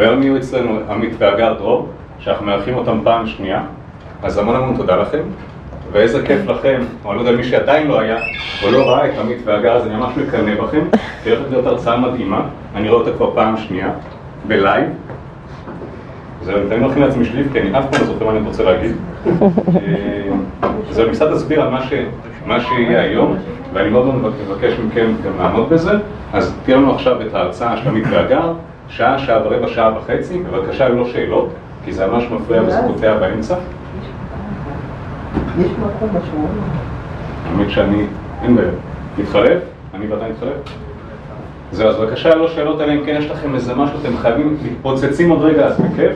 והיום יהיו אצלנו עמית והגר דרור, שאנחנו מארחים אותם פעם שנייה, אז המון המון תודה לכם, ואיזה כיף לכם, או אני לא יודע מי שעדיין לא היה, או לא ראה את עמית והגר, אז אני ממש מקנא בכם, כי הולכת להיות הרצאה מדהימה, אני רואה אותה כבר פעם שנייה, בלייב. זהו, אני תמיד מכין לעצמי שליף, כי אני אף פעם לא זוכר מה אני רוצה להגיד. זהו, אני קצת אסביר על מה שיהיה היום, ואני מאוד מבקש מכם גם לעמוד בזה. אז תהיה לנו עכשיו את ההרצאה של עמית והגר, שעה, שעה ורבע, שעה וחצי, בבקשה ללא שאלות, כי זה ממש מפריע וזה קוטע באמצע. יש מקום בשמונה. האמת שאני, אין בעיה, נתחלף? אני ואתה נתחלף? זהו, אז בבקשה ללא שאלות, אלא אם כן יש לכם איזה משהו, אתם חייבים, מתפוצצים עוד רגע, אז בכיף,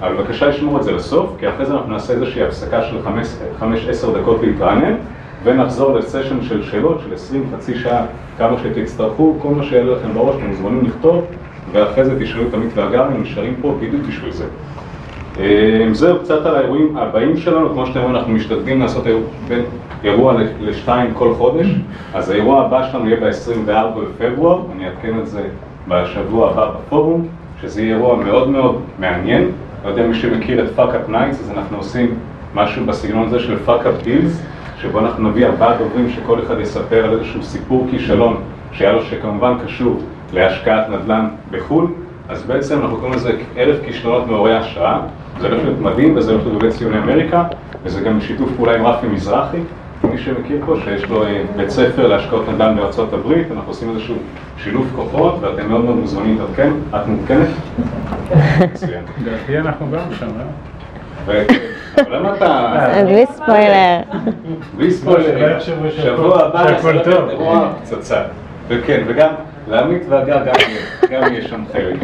אבל בבקשה לשמור את זה לסוף, כי אחרי זה אנחנו נעשה איזושהי הפסקה של 5-10 דקות להתרענן, ונחזור ל session של שאלות של 20, חצי שעה, כמה שתצטרכו, כל מה שיהיה לכם בראש, אתם מוזמנים לכתוב, ואחרי זה תשאלו את עמית והגר, הם נשארים פה בדיוק בשביל זה. זהו קצת על האירועים הבאים שלנו, כמו שאתם רואים אנחנו משתדלים לעשות בין אירוע לשתיים כל חודש, אז האירוע הבא שלנו יהיה ב-24 בפברואר, אני אעדכן את זה בשבוע הבא בפורום, שזה יהיה אירוע מאוד מאוד מעניין, לא יודע מי שמכיר את Fuckup Nights, אז אנחנו עושים משהו בסגנון הזה של fuck up deals, שבו אנחנו נביא ארבעה דוברים שכל אחד יספר על איזשהו סיפור כישלון שהיה לו שכמובן קשור להשקעת נדל"ן בחו"ל, אז בעצם אנחנו קוראים לזה אלף כישלונות מעוררי השראה, זה הולך להיות מדהים וזה הולך להיות בבית ציוני אמריקה, וזה גם שיתוף פעולה עם רפי מזרחי, מי שמכיר פה, שיש לו בית ספר להשקעות נדל"ן בארצות הברית, אנחנו עושים איזשהו שילוב כוחות ואתם מאוד מאוד מוזמנים להתעדכן, את מעודכנת? מצוין. לדעתי אנחנו גם שם, אה? אבל למה אתה... בלי ספוילר. בלי ספוילר, שבוע הבא שהכל טוב. פצצה. וכן, וגם לעמית והגר גם יהיה שם חלק.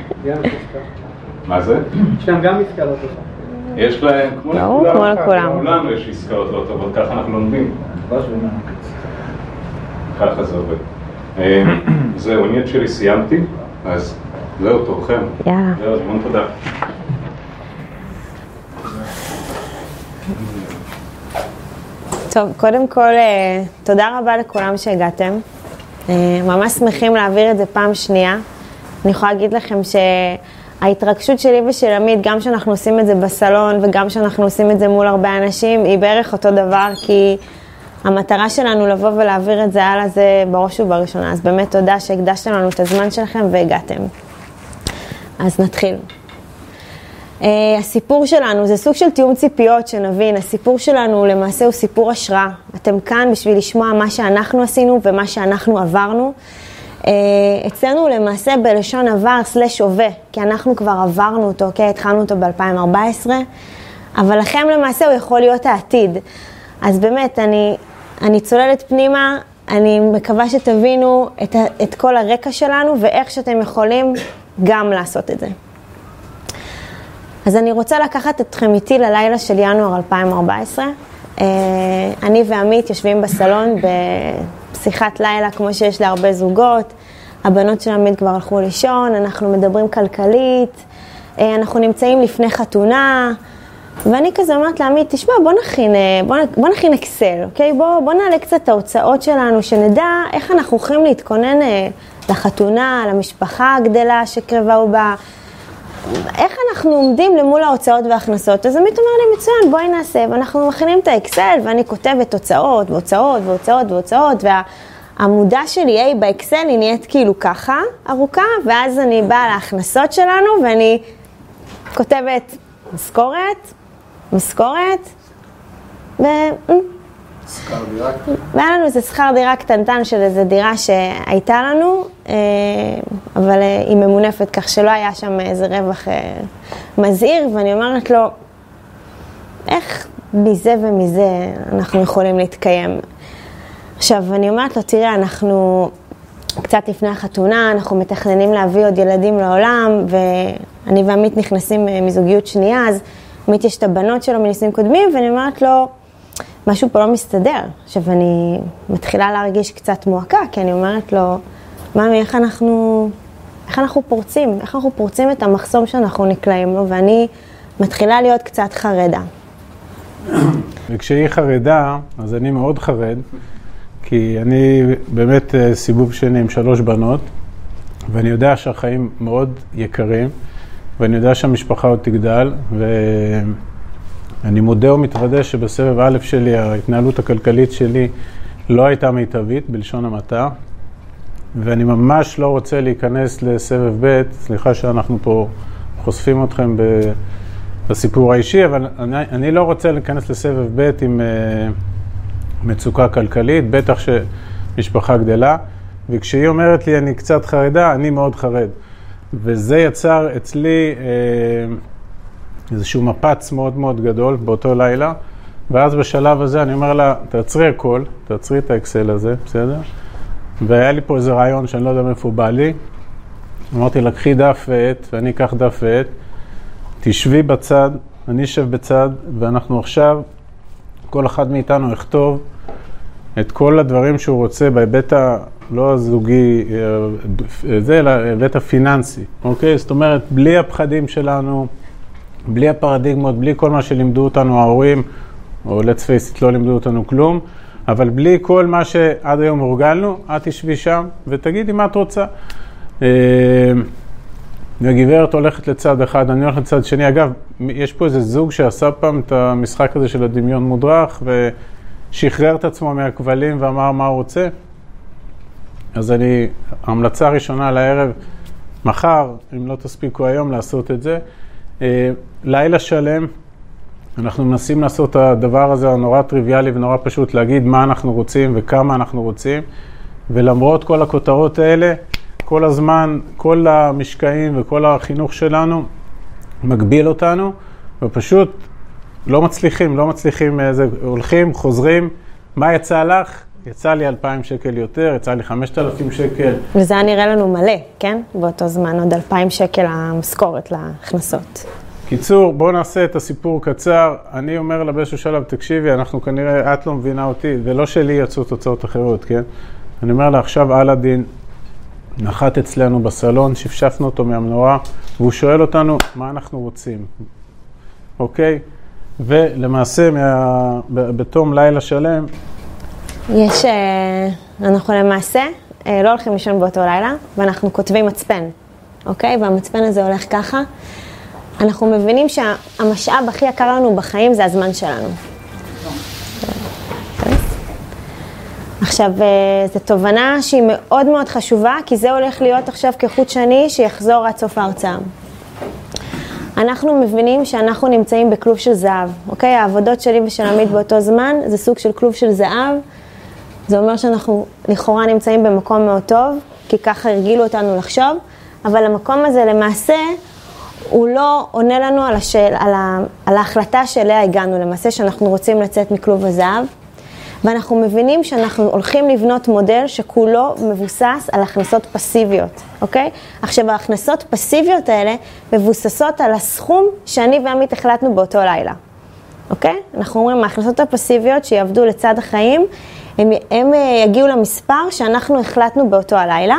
מה זה? יש להם גם עסקה לא טובה. יש להם, כמו לכולם, כמו לכולם. לכולנו יש עסקאות לא טובות, ככה אנחנו לומדים. ככה זה עובד. אה, זהו, אני את שלי סיימתי, אז זהו, תורכם. יאללה. זהו, אז המון תודה. טוב, קודם כל, אה, תודה רבה לכולם שהגעתם. אה, ממש שמחים להעביר את זה פעם שנייה. אני יכולה להגיד לכם שההתרגשות שלי ושל עמית, גם שאנחנו עושים את זה בסלון וגם שאנחנו עושים את זה מול הרבה אנשים, היא בערך אותו דבר, כי המטרה שלנו לבוא ולהעביר את זה הלאה זה בראש ובראשונה. אז באמת תודה שהקדשתם לנו את הזמן שלכם והגעתם. אז נתחיל. Uh, הסיפור שלנו זה סוג של תיאום ציפיות, שנבין, הסיפור שלנו למעשה הוא סיפור השראה. אתם כאן בשביל לשמוע מה שאנחנו עשינו ומה שאנחנו עברנו. Uh, אצלנו למעשה בלשון עבר סלש הווה, כי אנחנו כבר עברנו אותו, אוקיי? התחלנו אותו ב-2014, אבל לכם למעשה הוא יכול להיות העתיד. אז באמת, אני, אני צוללת פנימה, אני מקווה שתבינו את, את כל הרקע שלנו ואיך שאתם יכולים גם לעשות את זה. אז אני רוצה לקחת אתכם איתי ללילה של ינואר 2014. אה, אני ועמית יושבים בסלון בשיחת לילה כמו שיש להרבה זוגות. הבנות של עמית כבר הלכו לישון, אנחנו מדברים כלכלית, אה, אנחנו נמצאים לפני חתונה, ואני כזה אומרת לעמית, תשמע, בוא נכין, אה, בוא, בוא נכין אקסל, אוקיי? בוא, בוא נעלה קצת את ההוצאות שלנו, שנדע איך אנחנו הולכים להתכונן לחתונה, למשפחה הגדלה שקרבה ובאה. איך אנחנו עומדים למול ההוצאות וההכנסות? אז עמית אומר לי, מצוין, בואי נעשה, ואנחנו מכינים את האקסל, ואני כותבת הוצאות, והוצאות, והוצאות, והוצאות, והעמודה שלי, היי, באקסל היא נהיית כאילו ככה, ארוכה, ואז אני באה להכנסות שלנו, ואני כותבת משכורת, משכורת, ו... והיה לנו איזה שכר דירה קטנטן של איזה דירה שהייתה לנו, אה, אבל אה, היא ממונפת כך שלא היה שם איזה רווח אה, מזהיר, ואני אומרת לו, איך מזה ומזה אנחנו יכולים להתקיים? עכשיו, אני אומרת לו, תראה, אנחנו קצת לפני החתונה, אנחנו מתכננים להביא עוד ילדים לעולם, ואני ועמית נכנסים מזוגיות שנייה, אז עמית יש את הבנות שלו מנישואים קודמים, ואני אומרת לו, משהו פה לא מסתדר. עכשיו, אני מתחילה להרגיש קצת מועקה, כי אני אומרת לו, ממי, איך אנחנו, איך אנחנו פורצים? איך אנחנו פורצים את המחסום שאנחנו נקלעים לו? ואני מתחילה להיות קצת חרדה. וכשהיא חרדה, אז אני מאוד חרד, כי אני באמת אה, סיבוב שני עם שלוש בנות, ואני יודע שהחיים מאוד יקרים, ואני יודע שהמשפחה עוד תגדל, ואני מודה ומתוודה שבסבב א' שלי ההתנהלות הכלכלית שלי לא הייתה מיטבית, בלשון המעטה, ואני ממש לא רוצה להיכנס לסבב ב', סליחה שאנחנו פה חושפים אתכם בסיפור האישי, אבל אני, אני לא רוצה להיכנס לסבב ב' עם uh, מצוקה כלכלית, בטח שמשפחה גדלה, וכשהיא אומרת לי אני קצת חרדה, אני מאוד חרד. וזה יצר אצלי אה, איזשהו מפץ מאוד מאוד גדול באותו לילה, ואז בשלב הזה אני אומר לה, תעצרי הכל, תעצרי את האקסל הזה, בסדר? והיה לי פה איזה רעיון שאני לא יודע מאיפה בא לי. אמרתי לה, קחי דף ועט, ואני אקח דף ועט, תשבי בצד, אני אשב בצד, ואנחנו עכשיו, כל אחד מאיתנו יכתוב את כל הדברים שהוא רוצה בהיבט ה... לא הזוגי, אה, זה, אלא ההיבט הפיננסי, אוקיי? זאת אומרת, בלי הפחדים שלנו, בלי הפרדיגמות, בלי כל מה שלימדו אותנו ההורים, או let's face it, לא לימדו אותנו כלום, אבל בלי כל מה שעד היום הורגלנו, את תשבי שם ותגידי מה את רוצה. והגברת אה, הולכת לצד אחד, אני הולך לצד שני. אגב, יש פה איזה זוג שעשה פעם את המשחק הזה של הדמיון מודרך, ושחרר את עצמו מהכבלים ואמר מה הוא רוצה. אז אני, ההמלצה הראשונה לערב, מחר, אם לא תספיקו היום, לעשות את זה. אה, לילה שלם, אנחנו מנסים לעשות את הדבר הזה הנורא טריוויאלי ונורא פשוט, להגיד מה אנחנו רוצים וכמה אנחנו רוצים, ולמרות כל הכותרות האלה, כל הזמן, כל המשקעים וכל החינוך שלנו מגביל אותנו, ופשוט לא מצליחים, לא מצליחים, איזה, הולכים, חוזרים, מה יצא לך? יצא לי 2,000 שקל יותר, יצא לי 5,000 שקל. וזה היה נראה לנו מלא, כן? באותו זמן, עוד 2,000 שקל המשכורת להכנסות. קיצור, בואו נעשה את הסיפור קצר. אני אומר לה באיזשהו שלב, תקשיבי, אנחנו כנראה, את לא מבינה אותי, ולא שלי יצאו תוצאות אחרות, כן? אני אומר לה, עכשיו אלאדין נחת אצלנו בסלון, שפשפנו אותו מהמנורה, והוא שואל אותנו, מה אנחנו רוצים, אוקיי? ולמעשה, מה... בתום לילה שלם, יש, אה, אנחנו למעשה אה, לא הולכים לישון באותו לילה, ואנחנו כותבים מצפן, אוקיי? והמצפן הזה הולך ככה. אנחנו מבינים שהמשאב הכי יקר לנו בחיים זה הזמן שלנו. עכשיו, אה, זו תובנה שהיא מאוד מאוד חשובה, כי זה הולך להיות עכשיו כחוט שני שיחזור עד סוף ההרצאה. אנחנו מבינים שאנחנו נמצאים בכלוב של זהב, אוקיי? העבודות שלי ושל עמית באותו זמן זה סוג של כלוב של זהב. זה אומר שאנחנו לכאורה נמצאים במקום מאוד טוב, כי ככה הרגילו אותנו לחשוב, אבל המקום הזה למעשה, הוא לא עונה לנו על, השאל, על, ה, על ההחלטה שאליה הגענו, למעשה שאנחנו רוצים לצאת מכלוב הזהב, ואנחנו מבינים שאנחנו הולכים לבנות מודל שכולו מבוסס על הכנסות פסיביות, אוקיי? עכשיו, ההכנסות פסיביות האלה מבוססות על הסכום שאני ועמית החלטנו באותו לילה, אוקיי? אנחנו אומרים, ההכנסות הפסיביות שיעבדו לצד החיים, הם, הם אה, יגיעו למספר שאנחנו החלטנו באותו הלילה.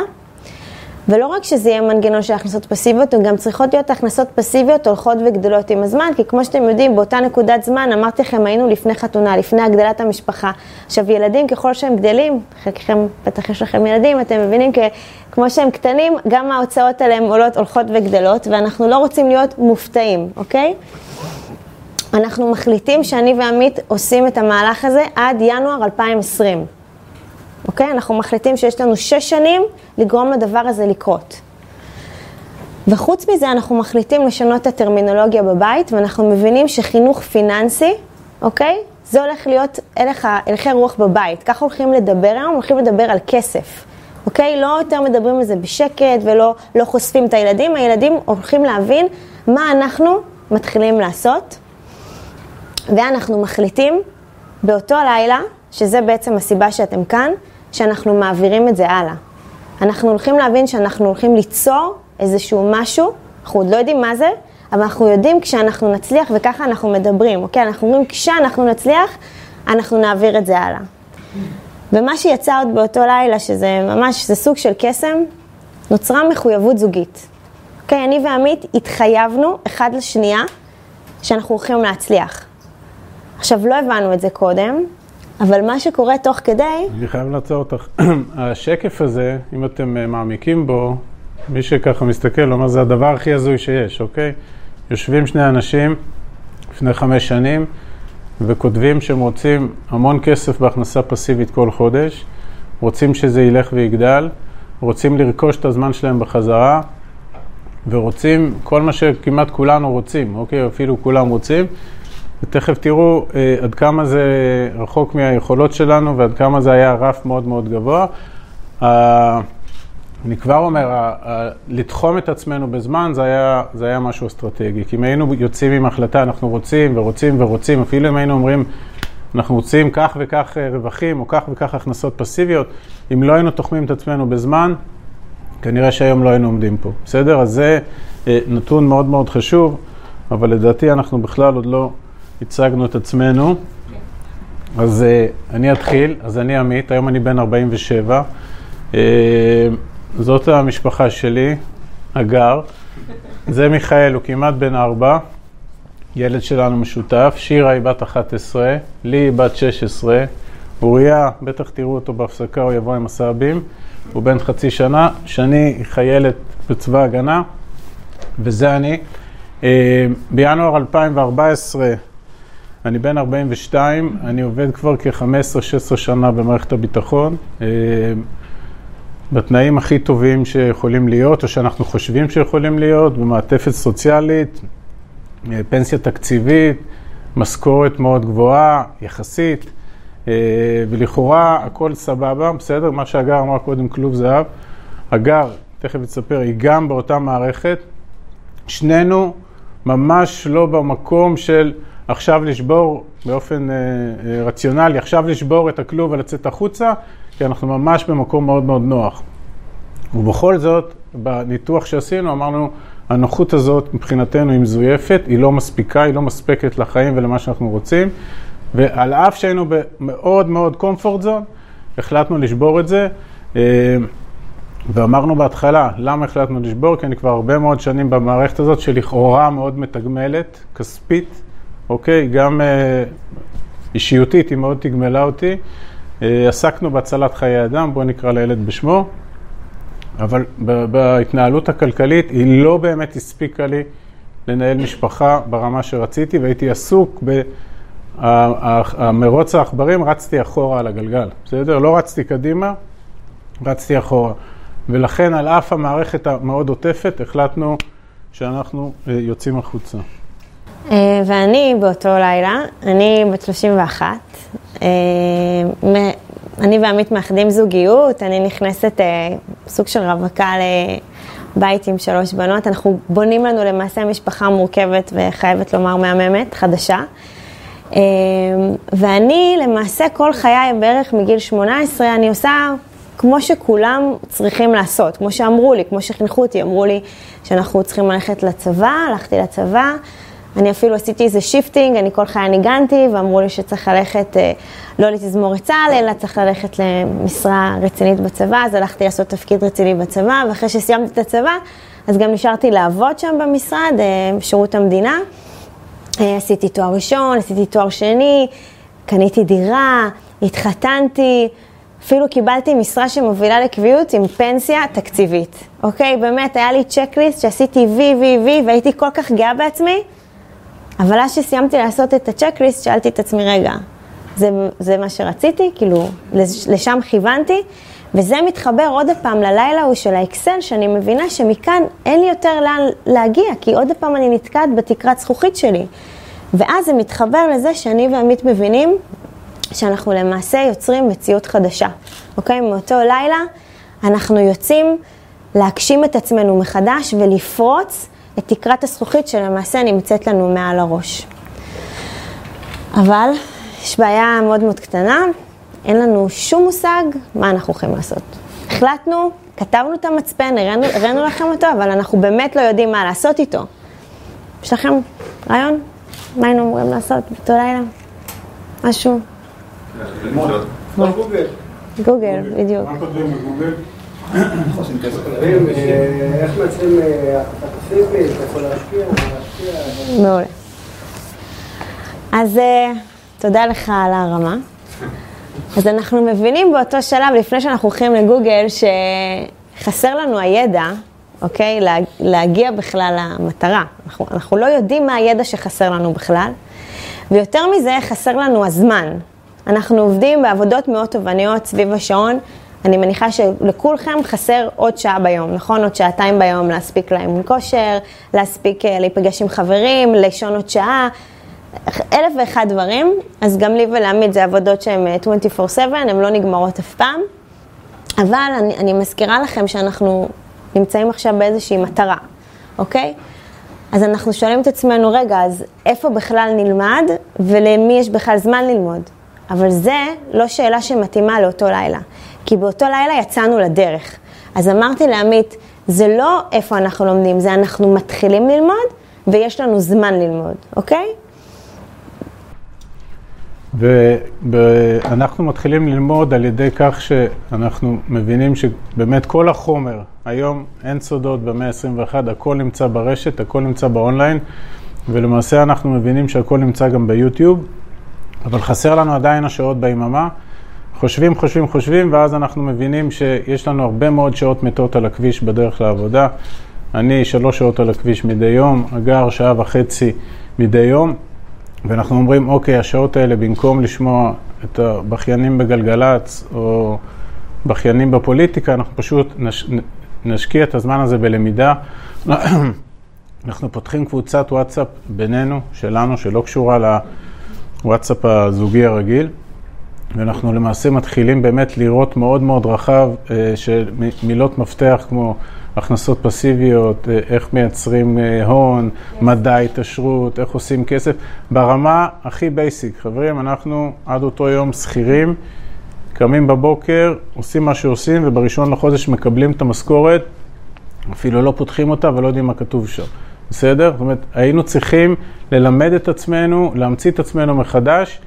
ולא רק שזה יהיה מנגנון של הכנסות פסיביות, הן גם צריכות להיות הכנסות פסיביות הולכות וגדלות עם הזמן, כי כמו שאתם יודעים, באותה נקודת זמן, אמרתי לכם, היינו לפני חתונה, לפני הגדלת המשפחה. עכשיו, ילדים, ככל שהם גדלים, חלקכם, בטח יש לכם ילדים, אתם מבינים, כמו שהם קטנים, גם ההוצאות עליהם עולות, הולכות וגדלות, ואנחנו לא רוצים להיות מופתעים, אוקיי? אנחנו מחליטים שאני ועמית עושים את המהלך הזה עד ינואר 2020. אוקיי? אנחנו מחליטים שיש לנו שש שנים לגרום לדבר הזה לקרות. וחוץ מזה, אנחנו מחליטים לשנות את הטרמינולוגיה בבית, ואנחנו מבינים שחינוך פיננסי, אוקיי? זה הולך להיות הלך, הלכי רוח בבית. ככה הולכים לדבר היום, הולכים לדבר על כסף. אוקיי? לא יותר מדברים על זה בשקט ולא לא חושפים את הילדים, הילדים הולכים להבין מה אנחנו מתחילים לעשות. ואנחנו מחליטים באותו לילה, שזה בעצם הסיבה שאתם כאן, שאנחנו מעבירים את זה הלאה. אנחנו הולכים להבין שאנחנו הולכים ליצור איזשהו משהו, אנחנו עוד לא יודעים מה זה, אבל אנחנו יודעים כשאנחנו נצליח, וככה אנחנו מדברים, אוקיי? אנחנו אומרים, כשאנחנו נצליח, אנחנו נעביר את זה הלאה. ומה שיצא עוד באותו לילה, שזה ממש, זה סוג של קסם, נוצרה מחויבות זוגית. אוקיי, אני ועמית התחייבנו אחד לשנייה שאנחנו הולכים להצליח. עכשיו, לא הבנו את זה קודם, אבל מה שקורה תוך כדי... אני חייב לעצור אותך. השקף הזה, אם אתם אה, מעמיקים בו, מי שככה מסתכל, אומר, זה הדבר הכי הזוי שיש, אוקיי? יושבים שני אנשים לפני חמש שנים וכותבים שהם רוצים המון כסף בהכנסה פסיבית כל חודש, רוצים שזה ילך ויגדל, רוצים לרכוש את הזמן שלהם בחזרה ורוצים כל מה שכמעט כולנו רוצים, אוקיי? אפילו כולם רוצים. ותכף תראו אה, עד כמה זה רחוק מהיכולות שלנו ועד כמה זה היה רף מאוד מאוד גבוה. אה, אני כבר אומר, אה, לתחום את עצמנו בזמן זה היה, זה היה משהו אסטרטגי. כי אם היינו יוצאים עם החלטה, אנחנו רוצים ורוצים ורוצים, אפילו אם היינו אומרים, אנחנו רוצים כך וכך אה, רווחים או כך וכך הכנסות פסיביות, אם לא היינו תוחמים את עצמנו בזמן, כנראה שהיום לא היינו עומדים פה. בסדר? אז זה אה, נתון מאוד מאוד חשוב, אבל לדעתי אנחנו בכלל עוד לא הצגנו את עצמנו. אז אה, אני אתחיל, אז אני עמית, היום אני בן 47. אה, זאת המשפחה שלי, הגר. זה מיכאל, הוא כמעט בן ארבע, ילד שלנו משותף. שירה היא בת 11, לי היא בת 16. אוריה, בטח תראו אותו בהפסקה, הוא יבוא עם הסבים. הוא בן חצי שנה. שני היא חיילת בצבא הגנה, וזה אני. אה, בינואר 2014 אני בן 42, אני עובד כבר כ-15-16 שנה במערכת הביטחון. אה, בתנאים הכי טובים שיכולים להיות, או שאנחנו חושבים שיכולים להיות, במעטפת סוציאלית, אה, פנסיה תקציבית, משכורת מאוד גבוהה, יחסית, אה, ולכאורה הכל סבבה, בסדר? מה שהגר אמרה קודם, כלוב זהב. הגר, תכף אספר, היא גם באותה מערכת. שנינו ממש לא במקום של עכשיו לשבור באופן אה, אה, רציונלי, עכשיו לשבור את הכלוב ולצאת החוצה, כי אנחנו ממש במקום מאוד מאוד נוח. ובכל זאת, בניתוח שעשינו, אמרנו, הנוחות הזאת מבחינתנו היא מזויפת, היא לא מספיקה, היא לא מספקת לחיים ולמה שאנחנו רוצים, ועל אף שהיינו במאוד מאוד comfort zone, החלטנו לשבור את זה. אה, ואמרנו בהתחלה, למה החלטנו לשבור? כי אני כבר הרבה מאוד שנים במערכת הזאת שלכאורה מאוד מתגמלת, כספית, אוקיי? גם אה, אישיותית היא מאוד תגמלה אותי. אה, עסקנו בהצלת חיי אדם, בואו נקרא לילד בשמו, אבל בהתנהלות הכלכלית היא לא באמת הספיקה לי לנהל משפחה ברמה שרציתי, והייתי עסוק במרוץ העכברים, רצתי אחורה על הגלגל, בסדר? לא רצתי קדימה, רצתי אחורה. ולכן על אף המערכת המאוד עוטפת, החלטנו שאנחנו אה, יוצאים החוצה. אה, ואני באותו לילה, אני בת 31, אה, אני ועמית מאחדים זוגיות, אני נכנסת סוג של רווקה לבית עם שלוש בנות, אנחנו בונים לנו למעשה משפחה מורכבת וחייבת לומר מהממת, חדשה. ואני למעשה כל חיי בערך מגיל 18, אני עושה כמו שכולם צריכים לעשות, כמו שאמרו לי, כמו שחינכו אותי, אמרו לי שאנחנו צריכים ללכת לצבא, הלכתי לצבא, אני אפילו עשיתי איזה shifting, אני כל חיי ניגנתי, ואמרו לי שצריך ללכת אה, לא לתזמורת צה"ל, אלא צריך ללכת למשרה רצינית בצבא, אז הלכתי לעשות תפקיד רציני בצבא, ואחרי שסיימתי את הצבא, אז גם נשארתי לעבוד שם במשרד, אה, בשירות המדינה. אה, עשיתי תואר ראשון, עשיתי תואר שני, קניתי דירה, התחתנתי. אפילו קיבלתי משרה שמובילה לקביעות עם פנסיה תקציבית, אוקיי? באמת, היה לי צ'קליסט שעשיתי וי, וי, וי, והייתי כל כך גאה בעצמי, אבל אז שסיימתי לעשות את הצ'קליסט, שאלתי את עצמי, רגע, זה, זה מה שרציתי? כאילו, לשם כיוונתי? וזה מתחבר עוד פעם ללילה ההוא של האקסל, שאני מבינה שמכאן אין לי יותר לאן להגיע, כי עוד פעם אני נתקעת בתקרת זכוכית שלי. ואז זה מתחבר לזה שאני ועמית מבינים שאנחנו למעשה יוצרים מציאות חדשה, אוקיי? מאותו לילה אנחנו יוצאים להגשים את עצמנו מחדש ולפרוץ את תקרת הזכוכית שלמעשה נמצאת לנו מעל הראש. אבל יש בעיה מאוד מאוד קטנה, אין לנו שום מושג מה אנחנו הולכים לעשות. החלטנו, כתבנו את המצפן, הראינו, הראינו לכם אותו, אבל אנחנו באמת לא יודעים מה לעשות איתו. יש לכם רעיון? מה היינו אמורים לעשות באותו לילה? משהו? גוגל. גוגל, בדיוק. מה כותבים בגוגל? מעולה. אז אה, תודה לך על הרמה. אז אנחנו מבינים באותו שלב, לפני שאנחנו הולכים לגוגל, שחסר לנו הידע אוקיי? לה, להגיע בכלל למטרה. אנחנו, אנחנו לא יודעים מה הידע שחסר לנו בכלל, ויותר מזה, חסר לנו הזמן. אנחנו עובדים בעבודות מאוד תובעניות סביב השעון. אני מניחה שלכולכם חסר עוד שעה ביום, נכון? עוד שעתיים ביום להספיק לאימון כושר, להספיק אה, להיפגש עם חברים, לישון עוד שעה, אלף ואחד דברים. אז גם לי ולעמית זה עבודות שהן 24/7, הן לא נגמרות אף פעם. אבל אני, אני מזכירה לכם שאנחנו נמצאים עכשיו באיזושהי מטרה, אוקיי? אז אנחנו שואלים את עצמנו, רגע, אז איפה בכלל נלמד ולמי יש בכלל זמן ללמוד? אבל זה לא שאלה שמתאימה לאותו לילה, כי באותו לילה יצאנו לדרך. אז אמרתי לעמית, זה לא איפה אנחנו לומדים, זה אנחנו מתחילים ללמוד ויש לנו זמן ללמוד, אוקיי? ואנחנו מתחילים ללמוד על ידי כך שאנחנו מבינים שבאמת כל החומר, היום אין סודות במאה ה-21, הכל נמצא ברשת, הכל נמצא באונליין, ולמעשה אנחנו מבינים שהכל נמצא גם ביוטיוב, אבל חסר לנו עדיין השעות ביממה. חושבים, חושבים, חושבים, ואז אנחנו מבינים שיש לנו הרבה מאוד שעות מתות על הכביש בדרך לעבודה. אני שלוש שעות על הכביש מדי יום, אגר שעה וחצי מדי יום. ואנחנו אומרים, אוקיי, השעות האלה, במקום לשמוע את הבכיינים בגלגלצ או בכיינים בפוליטיקה, אנחנו פשוט נש, נשקיע את הזמן הזה בלמידה. אנחנו פותחים קבוצת וואטסאפ בינינו, שלנו, שלא קשורה לוואטסאפ הזוגי הרגיל, ואנחנו למעשה מתחילים באמת לראות מאוד מאוד רחב אה, של מילות מפתח כמו הכנסות פסיביות, אה, איך מייצרים אה, הון, מדע התעשרות, איך עושים כסף, ברמה הכי בייסיק. חברים, אנחנו עד אותו יום שכירים, קמים בבוקר, עושים מה שעושים, ובראשון לחודש מקבלים את המשכורת, אפילו לא פותחים אותה ולא יודעים מה כתוב שם. בסדר? זאת אומרת, היינו צריכים ללמד את עצמנו, להמציא את עצמנו מחדש.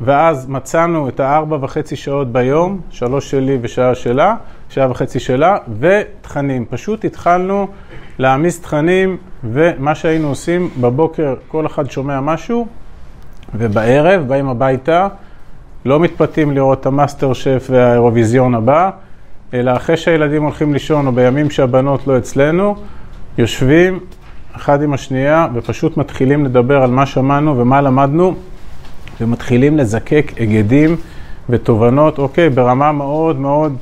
ואז מצאנו את הארבע וחצי שעות ביום, שלוש שלי ושעה שלה, שעה וחצי שלה, ותכנים. פשוט התחלנו להעמיס תכנים, ומה שהיינו עושים, בבוקר כל אחד שומע משהו, ובערב באים הביתה, לא מתפתים לראות את המאסטר שף והאירוויזיון הבא, אלא אחרי שהילדים הולכים לישון, או בימים שהבנות לא אצלנו, יושבים אחד עם השנייה, ופשוט מתחילים לדבר על מה שמענו ומה למדנו. ומתחילים לזקק היגדים ותובנות, אוקיי, ברמה מאוד מאוד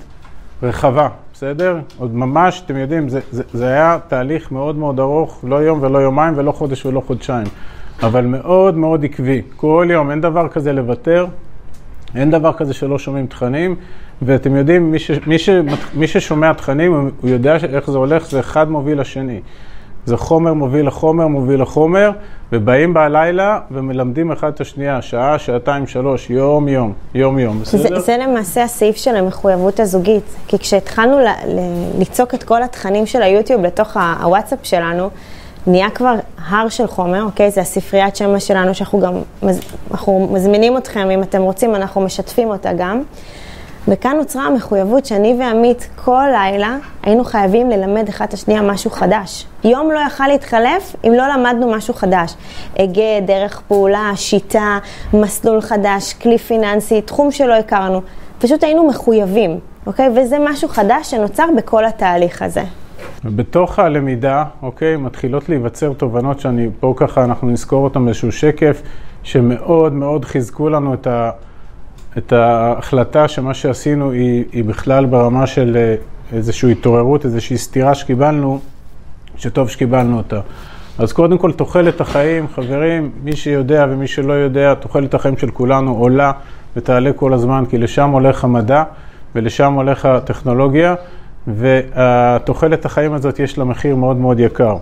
רחבה, בסדר? עוד ממש, אתם יודעים, זה, זה, זה היה תהליך מאוד מאוד ארוך, לא יום ולא יומיים ולא חודש ולא חודשיים, אבל מאוד מאוד עקבי. כל יום, אין דבר כזה לוותר, אין דבר כזה שלא שומעים תכנים, ואתם יודעים, מי, ש, מי, ש, מי ששומע תכנים, הוא יודע איך זה הולך, זה אחד מוביל לשני. זה חומר מוביל לחומר, מוביל לחומר, ובאים בלילה ומלמדים אחד את השנייה, שעה, שעתיים, שלוש, יום, יום, יום, יום, בסדר? זה, זה למעשה הסעיף של המחויבות הזוגית, כי כשהתחלנו ל, ל, ליצוק את כל התכנים של היוטיוב לתוך הוואטסאפ שלנו, נהיה כבר הר של חומר, אוקיי? זה הספריית שמע שלנו, שאנחנו גם, אנחנו מזמינים אתכם, אם אתם רוצים, אנחנו משתפים אותה גם. וכאן נוצרה המחויבות שאני ועמית כל לילה היינו חייבים ללמד אחד את השנייה משהו חדש. יום לא יכל להתחלף אם לא למדנו משהו חדש. הגה, דרך פעולה, שיטה, מסלול חדש, כלי פיננסי, תחום שלא הכרנו. פשוט היינו מחויבים, אוקיי? וזה משהו חדש שנוצר בכל התהליך הזה. בתוך הלמידה, אוקיי, מתחילות להיווצר תובנות שאני, פה ככה אנחנו נזכור אותן באיזשהו שקף, שמאוד מאוד חיזקו לנו את ה... את ההחלטה שמה שעשינו היא, היא בכלל ברמה של אה, איזושהי התעוררות, איזושהי סתירה שקיבלנו, שטוב שקיבלנו אותה. אז קודם כל, תוחלת החיים, חברים, מי שיודע ומי שלא יודע, תוחלת החיים של כולנו עולה ותעלה כל הזמן, כי לשם הולך המדע ולשם הולך הטכנולוגיה, ותוחלת החיים הזאת יש לה מחיר מאוד מאוד יקר.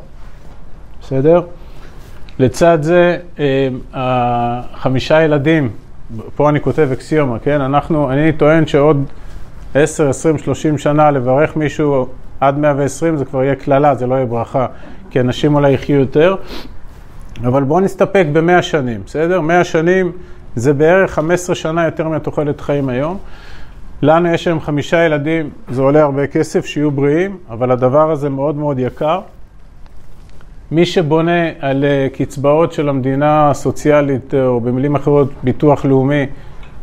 בסדר? לצד זה, אה, חמישה ילדים פה אני כותב אקסיומה, כן? אנחנו, אני טוען שעוד 10, 20, 30 שנה לברך מישהו עד 120 זה כבר יהיה קללה, זה לא יהיה ברכה, כי אנשים אולי יחיו יותר. אבל בואו נסתפק ב-100 שנים, בסדר? 100 שנים זה בערך 15 שנה יותר מתוחלת חיים היום. לנו יש היום חמישה ילדים, זה עולה הרבה כסף, שיהיו בריאים, אבל הדבר הזה מאוד מאוד יקר. מי שבונה על אה, קצבאות של המדינה הסוציאלית, אה, או במילים אחרות ביטוח לאומי,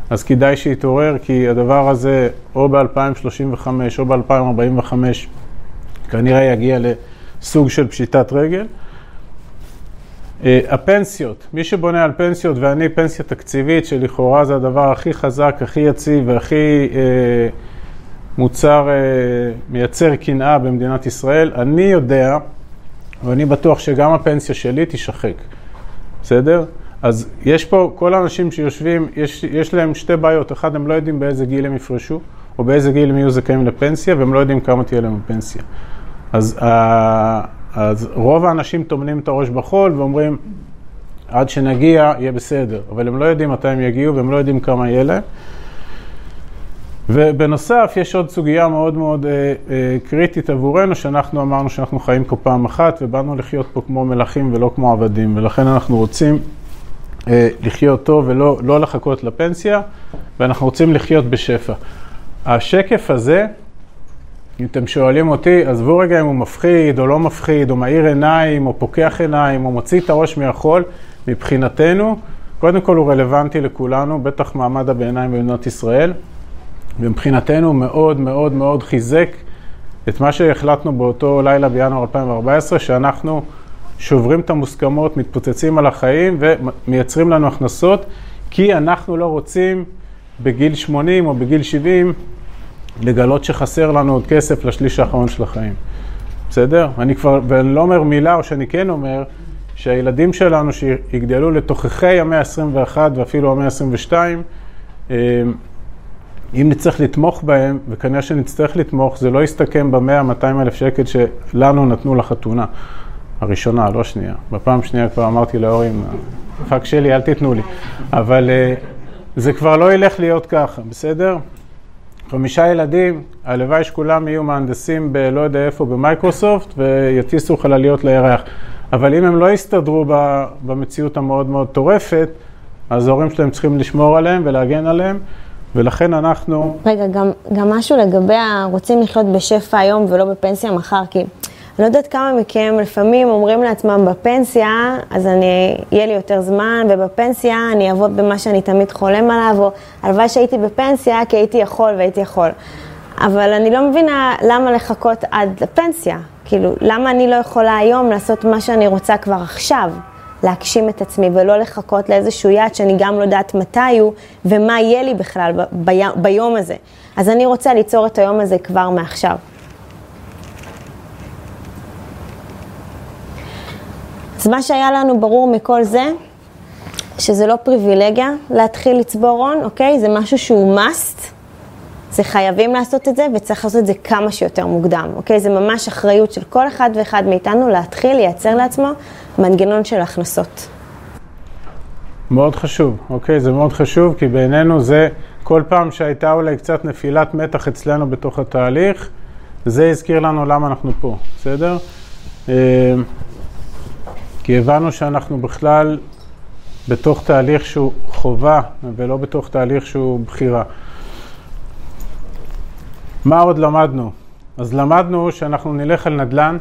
אז כדאי שיתעורר, כי הדבר הזה או ב-2035 או ב-2045 כנראה יגיע לסוג של פשיטת רגל. אה, הפנסיות, מי שבונה על פנסיות, ואני פנסיה תקציבית, שלכאורה זה הדבר הכי חזק, הכי יציב והכי אה, מוצר, אה, מייצר קנאה במדינת ישראל, אני יודע, ואני בטוח שגם הפנסיה שלי תישחק, בסדר? אז יש פה, כל האנשים שיושבים, יש, יש להם שתי בעיות. אחד, הם לא יודעים באיזה גיל הם יפרשו, או באיזה גיל הם יהיו זכאים לפנסיה, והם לא יודעים כמה תהיה להם הפנסיה. אז, אז רוב האנשים טומנים את הראש בחול ואומרים, עד שנגיע, יהיה בסדר. אבל הם לא יודעים מתי הם יגיעו, והם לא יודעים כמה יהיה להם. ובנוסף, יש עוד סוגיה מאוד מאוד אה, אה, קריטית עבורנו, שאנחנו אמרנו שאנחנו חיים פה פעם אחת, ובאנו לחיות פה כמו מלכים ולא כמו עבדים, ולכן אנחנו רוצים אה, לחיות טוב ולא לא לחכות לפנסיה, ואנחנו רוצים לחיות בשפע. השקף הזה, אם אתם שואלים אותי, עזבו רגע אם הוא מפחיד או לא מפחיד, או מאיר עיניים, או פוקח עיניים, או מוציא את הראש מהחול, מבחינתנו, קודם כל הוא רלוונטי לכולנו, בטח מעמד הביניים במדינת ישראל, ומבחינתנו מאוד מאוד מאוד חיזק את מה שהחלטנו באותו לילה בינואר 2014, שאנחנו שוברים את המוסכמות, מתפוצצים על החיים ומייצרים לנו הכנסות, כי אנחנו לא רוצים בגיל 80 או בגיל 70 לגלות שחסר לנו עוד כסף לשליש האחרון של החיים. בסדר? אני כבר, ואני לא אומר מילה, או שאני כן אומר, שהילדים שלנו שיגדלו לתוככי המאה ה-21 ואפילו המאה ה-22, אה, אם נצטרך לתמוך בהם, וכנראה שנצטרך לתמוך, זה לא יסתכם ב-100-200 אלף שקל שלנו נתנו לחתונה. הראשונה, לא השנייה. בפעם שנייה כבר אמרתי להורים, fuck שלי, אל תיתנו לי. אבל אה, זה כבר לא ילך להיות ככה, בסדר? חמישה ילדים, הלוואי שכולם יהיו מהנדסים בלא יודע איפה במייקרוסופט ויטיסו חלליות לירח. אבל אם הם לא יסתדרו במציאות המאוד מאוד טורפת, אז ההורים שלהם צריכים לשמור עליהם ולהגן עליהם, ולכן אנחנו... רגע, גם, גם משהו לגבי הרוצים לחיות בשפע היום ולא בפנסיה מחר, כי אני לא יודעת כמה מכם לפעמים אומרים לעצמם בפנסיה, אז אני, יהיה לי יותר זמן, ובפנסיה אני אעבוד במה שאני תמיד חולם עליו, או הלוואי שהייתי בפנסיה כי הייתי יכול והייתי יכול. אבל אני לא מבינה למה לחכות עד לפנסיה. כאילו, למה אני לא יכולה היום לעשות מה שאני רוצה כבר עכשיו? להגשים את עצמי ולא לחכות לאיזשהו יעד שאני גם לא יודעת מתי הוא ומה יהיה לי בכלל ב- בי- ביום הזה. אז אני רוצה ליצור את היום הזה כבר מעכשיו. אז מה שהיה לנו ברור מכל זה, שזה לא פריבילגיה להתחיל לצבור הון, אוקיי? זה משהו שהוא must, זה חייבים לעשות את זה, וצריך לעשות את זה כמה שיותר מוקדם, אוקיי? זה ממש אחריות של כל אחד ואחד מאיתנו להתחיל לייצר לעצמו מנגנון של הכנסות. מאוד חשוב, אוקיי? זה מאוד חשוב, כי בעינינו זה, כל פעם שהייתה אולי קצת נפילת מתח אצלנו בתוך התהליך, זה הזכיר לנו למה אנחנו פה, בסדר? אה, כי הבנו שאנחנו בכלל בתוך תהליך שהוא חובה ולא בתוך תהליך שהוא בחירה. מה עוד למדנו? אז למדנו שאנחנו נלך על נדל"ן,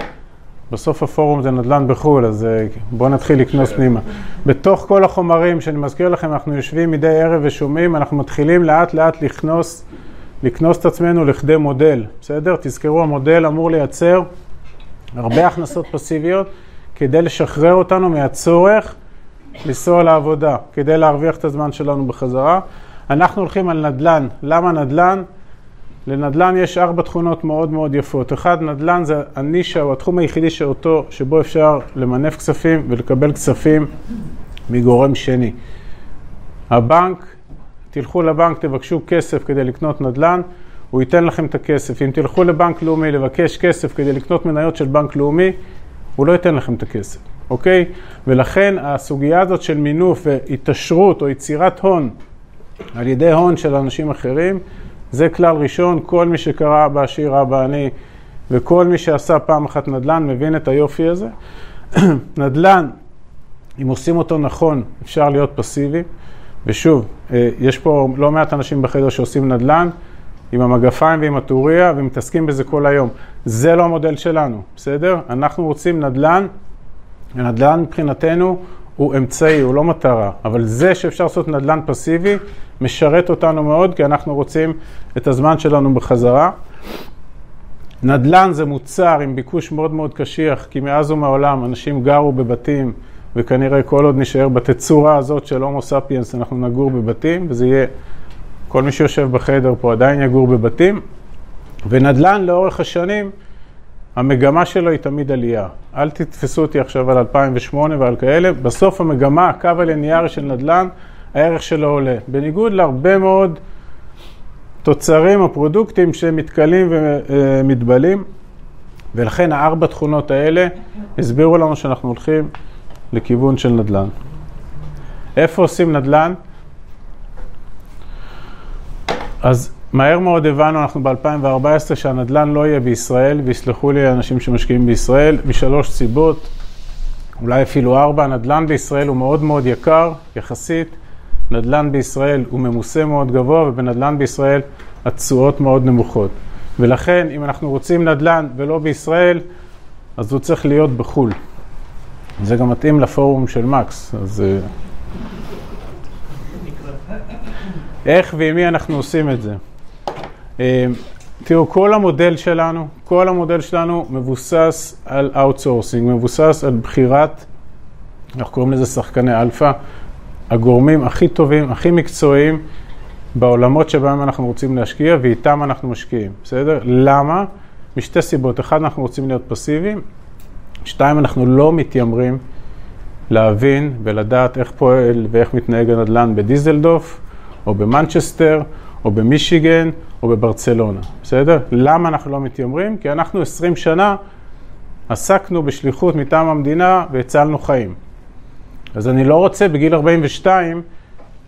בסוף הפורום זה נדל"ן בחו"ל, אז אה, בואו נתחיל לקנוס פנימה. בתוך כל החומרים שאני מזכיר לכם, אנחנו יושבים מדי ערב ושומעים, אנחנו מתחילים לאט לאט לקנוס, לקנוס את עצמנו לכדי מודל, בסדר? תזכרו, המודל אמור לייצר הרבה הכנסות פסיביות. כדי לשחרר אותנו מהצורך לנסוע לעבודה, כדי להרוויח את הזמן שלנו בחזרה. אנחנו הולכים על נדל"ן. למה נדל"ן? לנדל"ן יש ארבע תכונות מאוד מאוד יפות. אחד, נדל"ן זה הנישה או התחום היחידי שאותו, שבו אפשר למנף כספים ולקבל כספים מגורם שני. הבנק, תלכו לבנק, תבקשו כסף כדי לקנות נדל"ן, הוא ייתן לכם את הכסף. אם תלכו לבנק לאומי לבקש כסף כדי לקנות מניות של בנק לאומי, הוא לא ייתן לכם את הכסף, אוקיי? ולכן הסוגיה הזאת של מינוף והתעשרות או יצירת הון על ידי הון של אנשים אחרים, זה כלל ראשון, כל מי שקרא בעשיר ראה בעני וכל מי שעשה פעם אחת נדל"ן מבין את היופי הזה. נדל"ן, אם עושים אותו נכון, אפשר להיות פסיבי. ושוב, אה, יש פה לא מעט אנשים בחדר שעושים נדל"ן, עם המגפיים ועם הטוריה, ומתעסקים בזה כל היום. זה לא המודל שלנו, בסדר? אנחנו רוצים נדל"ן, ונדל"ן מבחינתנו הוא אמצעי, הוא לא מטרה, אבל זה שאפשר לעשות נדל"ן פסיבי, משרת אותנו מאוד, כי אנחנו רוצים את הזמן שלנו בחזרה. נדל"ן זה מוצר עם ביקוש מאוד מאוד קשיח, כי מאז ומעולם אנשים גרו בבתים, וכנראה כל עוד נשאר בתצורה הזאת של הומו ספיאנס, אנחנו נגור בבתים, וזה יהיה, כל מי שיושב בחדר פה עדיין יגור בבתים, ונדל"ן לאורך השנים, המגמה שלו היא תמיד עלייה. אל תתפסו אותי עכשיו על 2008 ועל כאלה, בסוף המגמה, הקו הליניארי של נדל"ן, הערך שלו עולה. בניגוד להרבה מאוד תוצרים או פרודוקטים שמתכלים ומתבלים, ולכן הארבע תכונות האלה הסבירו לנו שאנחנו הולכים לכיוון של נדל"ן. איפה עושים נדל"ן? אז מהר מאוד הבנו, אנחנו ב-2014, שהנדל"ן לא יהיה בישראל, ויסלחו לי האנשים שמשקיעים בישראל, משלוש סיבות, אולי אפילו ארבע. הנדל"ן בישראל הוא מאוד מאוד יקר, יחסית. נדל"ן בישראל הוא ממוסה מאוד גבוה, ובנדל"ן בישראל התשואות מאוד נמוכות. ולכן, אם אנחנו רוצים נדל"ן ולא בישראל, אז הוא צריך להיות בחו"ל. זה גם מתאים לפורום של מקס, אז... אה, איך ועם מי אנחנו עושים את זה? אה, תראו, כל המודל שלנו, כל המודל שלנו מבוסס על outsourcing, מבוסס על בחירת, אנחנו קוראים לזה שחקני אלפא, הגורמים הכי טובים, הכי מקצועיים בעולמות שבהם אנחנו רוצים להשקיע ואיתם אנחנו משקיעים, בסדר? למה? משתי סיבות. אחד, אנחנו רוצים להיות פסיביים. שתיים, אנחנו לא מתיימרים להבין ולדעת איך פועל ואיך מתנהג הנדל"ן בדיזלדוף, או במנצ'סטר, או במישיגן, או בברצלונה, בסדר? למה אנחנו לא מתיימרים? כי אנחנו 20 שנה עסקנו בשליחות מטעם המדינה והצלנו חיים. אז אני לא רוצה בגיל 42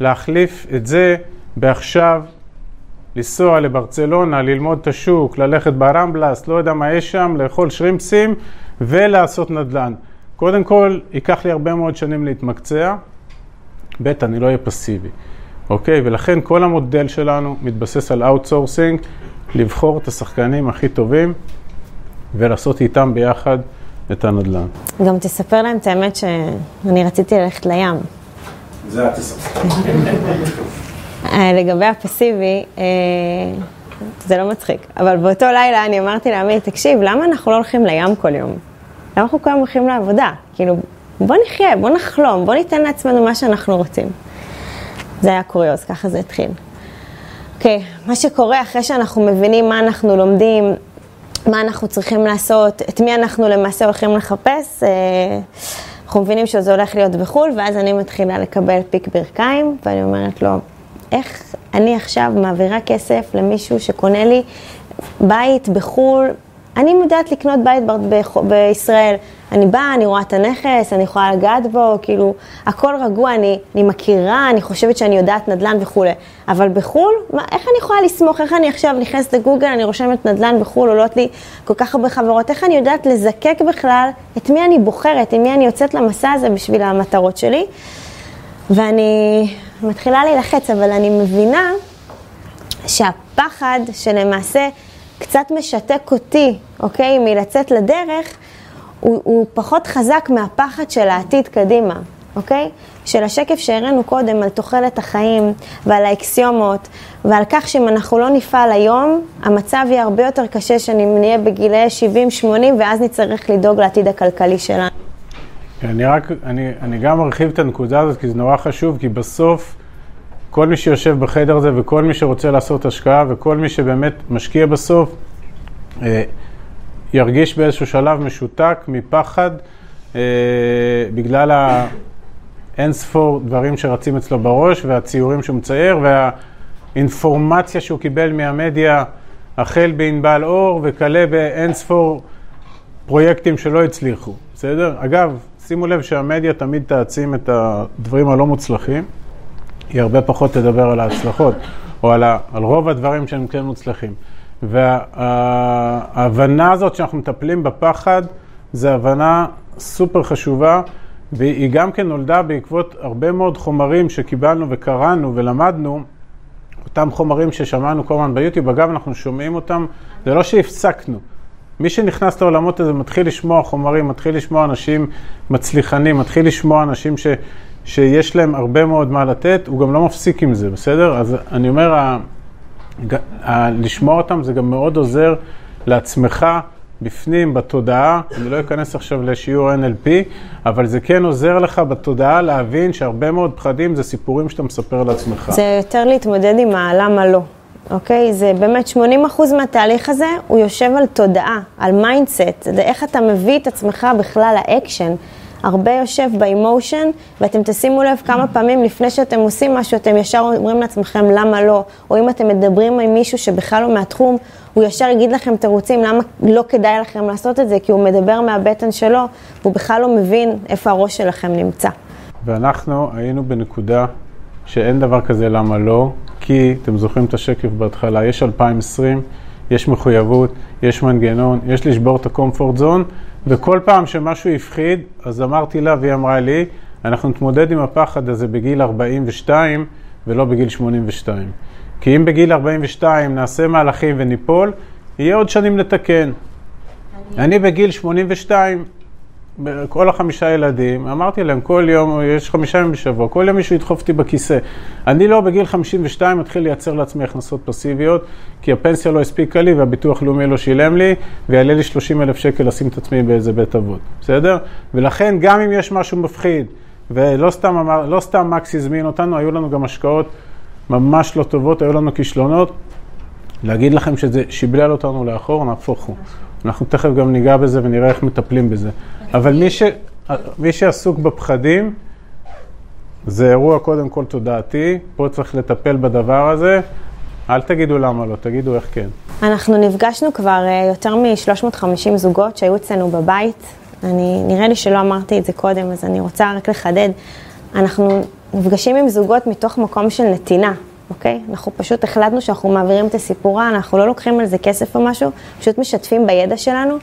להחליף את זה בעכשיו, לנסוע לברצלונה, ללמוד את השוק, ללכת ברמבלס, לא יודע מה יש שם, לאכול שרימפסים ולעשות נדל"ן. קודם כל, ייקח לי הרבה מאוד שנים להתמקצע, ב', אני לא אהיה פסיבי, אוקיי? ולכן כל המודל שלנו מתבסס על outsourcing, לבחור את השחקנים הכי טובים ולעשות איתם ביחד את הנדל"ן. גם תספר להם את האמת שאני רציתי ללכת לים. זה את תספר. אה, לגבי הפסיבי, אה, זה לא מצחיק, אבל באותו לילה אני אמרתי לעמי, תקשיב, למה אנחנו לא הולכים לים כל יום? למה אנחנו כל יום הולכים לעבודה? כאילו, בוא נחיה, בוא נחלום, בוא ניתן לעצמנו מה שאנחנו רוצים. זה היה קוריוז, ככה זה התחיל. אוקיי, okay, מה שקורה אחרי שאנחנו מבינים מה אנחנו לומדים, מה אנחנו צריכים לעשות, את מי אנחנו למעשה הולכים לחפש, אה, אנחנו מבינים שזה הולך להיות בחו"ל, ואז אני מתחילה לקבל פיק ברכיים, ואני אומרת לו, איך אני עכשיו מעבירה כסף למישהו שקונה לי בית בחו"ל, אני יודעת לקנות בית ב- בישראל. אני באה, אני רואה את הנכס, אני יכולה לגעת בו, כאילו, הכל רגוע, אני, אני מכירה, אני חושבת שאני יודעת נדל"ן וכולי. אבל בחו"ל, מה, איך אני יכולה לסמוך? איך אני עכשיו נכנסת לגוגל, אני רושמת נדל"ן בחו"ל, עולות לי כל כך הרבה חברות, איך אני יודעת לזקק בכלל את מי אני בוחרת, עם מי אני יוצאת למסע הזה בשביל המטרות שלי. ואני מתחילה להילחץ, אבל אני מבינה שהפחד שלמעשה קצת משתק אותי, אוקיי, מלצאת לדרך, הוא, הוא פחות חזק מהפחד של העתיד קדימה, אוקיי? של השקף שהראינו קודם על תוחלת החיים ועל האקסיומות ועל כך שאם אנחנו לא נפעל היום, המצב יהיה הרבה יותר קשה שנהיה בגילאי 70-80 ואז נצטרך לדאוג לעתיד הכלכלי שלנו. אני רק, אני, אני גם ארחיב את הנקודה הזאת כי זה נורא חשוב, כי בסוף כל מי שיושב בחדר הזה וכל מי שרוצה לעשות השקעה וכל מי שבאמת משקיע בסוף, אה, ירגיש באיזשהו שלב משותק מפחד אה, בגלל האין ספור דברים שרצים אצלו בראש והציורים שהוא מצייר והאינפורמציה שהוא קיבל מהמדיה החל בענבל אור וכלה באין ספור פרויקטים שלא הצליחו, בסדר? אגב, שימו לב שהמדיה תמיד תעצים את הדברים הלא מוצלחים, היא הרבה פחות תדבר על ההצלחות, או על, ה, על רוב הדברים שהם כן מוצלחים. וההבנה הזאת שאנחנו מטפלים בפחד, זו הבנה סופר חשובה, והיא גם כן נולדה בעקבות הרבה מאוד חומרים שקיבלנו וקראנו ולמדנו, אותם חומרים ששמענו כל הזמן ביוטיוב, אגב, אנחנו שומעים אותם, זה לא שהפסקנו. מי שנכנס לעולמות הזה מתחיל לשמוע חומרים, מתחיל לשמוע אנשים מצליחנים, מתחיל לשמוע אנשים ש, שיש להם הרבה מאוד מה לתת, הוא גם לא מפסיק עם זה, בסדר? אז אני אומר, לשמוע אותם זה גם מאוד עוזר לעצמך, בפנים, בתודעה, אני לא אכנס עכשיו לשיעור NLP, אבל זה כן עוזר לך בתודעה להבין שהרבה מאוד פחדים זה סיפורים שאתה מספר לעצמך. זה יותר להתמודד עם הלמה לא, אוקיי? זה באמת 80% מהתהליך הזה, הוא יושב על תודעה, על mindset, זה איך אתה מביא את עצמך בכלל לאקשן. הרבה יושב ב emotion, ואתם תשימו לב כמה פעמים לפני שאתם עושים משהו, אתם ישר אומרים לעצמכם למה לא, או אם אתם מדברים עם מישהו שבכלל לא מהתחום, הוא ישר יגיד לכם תירוצים למה לא כדאי לכם לעשות את זה, כי הוא מדבר מהבטן שלו, והוא בכלל לא מבין איפה הראש שלכם נמצא. ואנחנו היינו בנקודה שאין דבר כזה למה לא, כי, אתם זוכרים את השקף בהתחלה, יש 2020, יש מחויבות, יש מנגנון, יש לשבור את הקומפורט זון, וכל פעם שמשהו הפחיד, אז אמרתי לה והיא אמרה לי, אנחנו נתמודד עם הפחד הזה בגיל 42 ולא בגיל 82. כי אם בגיל 42 נעשה מהלכים וניפול, יהיה עוד שנים לתקן. אני בגיל 82, כל החמישה ילדים, אמרתי להם, כל יום, יש חמישה ימים בשבוע, כל יום מישהו ידחוף אותי בכיסא. אני לא בגיל 52 מתחיל לייצר לעצמי הכנסות פסיביות, כי הפנסיה לא הספיקה לי והביטוח לאומי לא שילם לי, ויעלה לי 30 אלף שקל לשים את עצמי באיזה בית אבות, בסדר? ולכן גם אם יש משהו מפחיד, ולא סתם, אמר, לא סתם מקס הזמין אותנו, היו לנו גם השקעות ממש לא טובות, היו לנו כישלונות. להגיד לכם שזה שיבלל אותנו לאחור, נהפוך הוא. אנחנו תכף גם ניגע בזה ונראה איך מטפלים בזה. אבל מי, ש... מי שעסוק בפחדים, זה אירוע קודם כל תודעתי, פה צריך לטפל בדבר הזה. אל תגידו למה לא, תגידו איך כן. אנחנו נפגשנו כבר אה, יותר מ-350 זוגות שהיו אצלנו בבית. אני, נראה לי שלא אמרתי את זה קודם, אז אני רוצה רק לחדד. אנחנו נפגשים עם זוגות מתוך מקום של נתינה, אוקיי? אנחנו פשוט החלטנו שאנחנו מעבירים את הסיפורה, אנחנו לא לוקחים על זה כסף או משהו, פשוט משתפים בידע שלנו.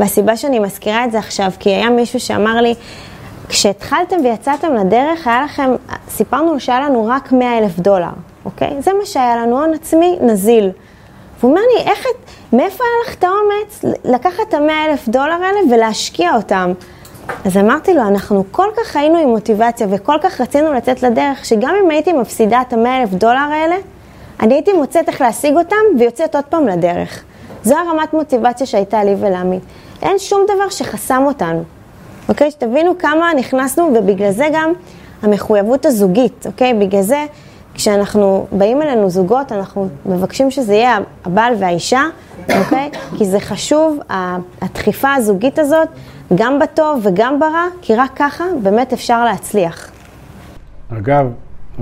והסיבה שאני מזכירה את זה עכשיו, כי היה מישהו שאמר לי, כשהתחלתם ויצאתם לדרך, היה לכם, סיפרנו שהיה לנו רק 100 אלף דולר, אוקיי? זה מה שהיה לנו, הון עצמי נזיל. והוא אומר לי, איך את, מאיפה היה לך את האומץ לקחת את המאה אלף דולר האלה ולהשקיע אותם? אז אמרתי לו, אנחנו כל כך היינו עם מוטיבציה וכל כך רצינו לצאת לדרך, שגם אם הייתי מפסידה את המאה אלף דולר האלה, אני הייתי מוצאת איך להשיג אותם ויוצאת עוד פעם לדרך. זו הרמת מוטיבציה שהייתה לי ולעמית. אין שום דבר שחסם אותנו, אוקיי? שתבינו כמה נכנסנו, ובגלל זה גם המחויבות הזוגית, אוקיי? בגלל זה, כשאנחנו באים אלינו זוגות, אנחנו מבקשים שזה יהיה הבעל והאישה, אוקיי? כי זה חשוב, הדחיפה הזוגית הזאת, גם בטוב וגם ברע, כי רק ככה באמת אפשר להצליח. אגב,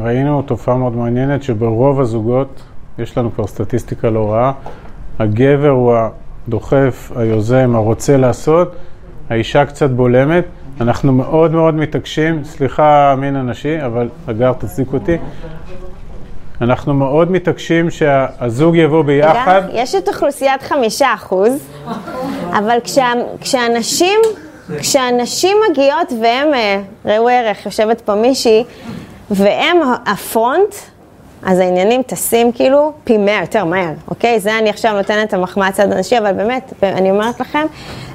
ראינו תופעה מאוד מעניינת שברוב הזוגות, יש לנו כבר סטטיסטיקה לא רעה, הגבר הוא הדוחף, היוזם, הרוצה לעשות, האישה קצת בולמת. אנחנו מאוד מאוד מתעקשים, סליחה מין הנשי, אבל הגר תצדיק אותי. אנחנו מאוד מתעקשים שהזוג יבוא ביחד. יש את אוכלוסיית חמישה אחוז, אבל כשה, כשאנשים, כשאנשים מגיעות והם, אה, ראו ערך, יושבת פה מישהי, והם הפרונט, אז העניינים טסים כאילו פי מאה יותר מהר, אוקיי? זה אני עכשיו נותנת את המחמאה צד הנשי, אבל באמת, אני אומרת לכם,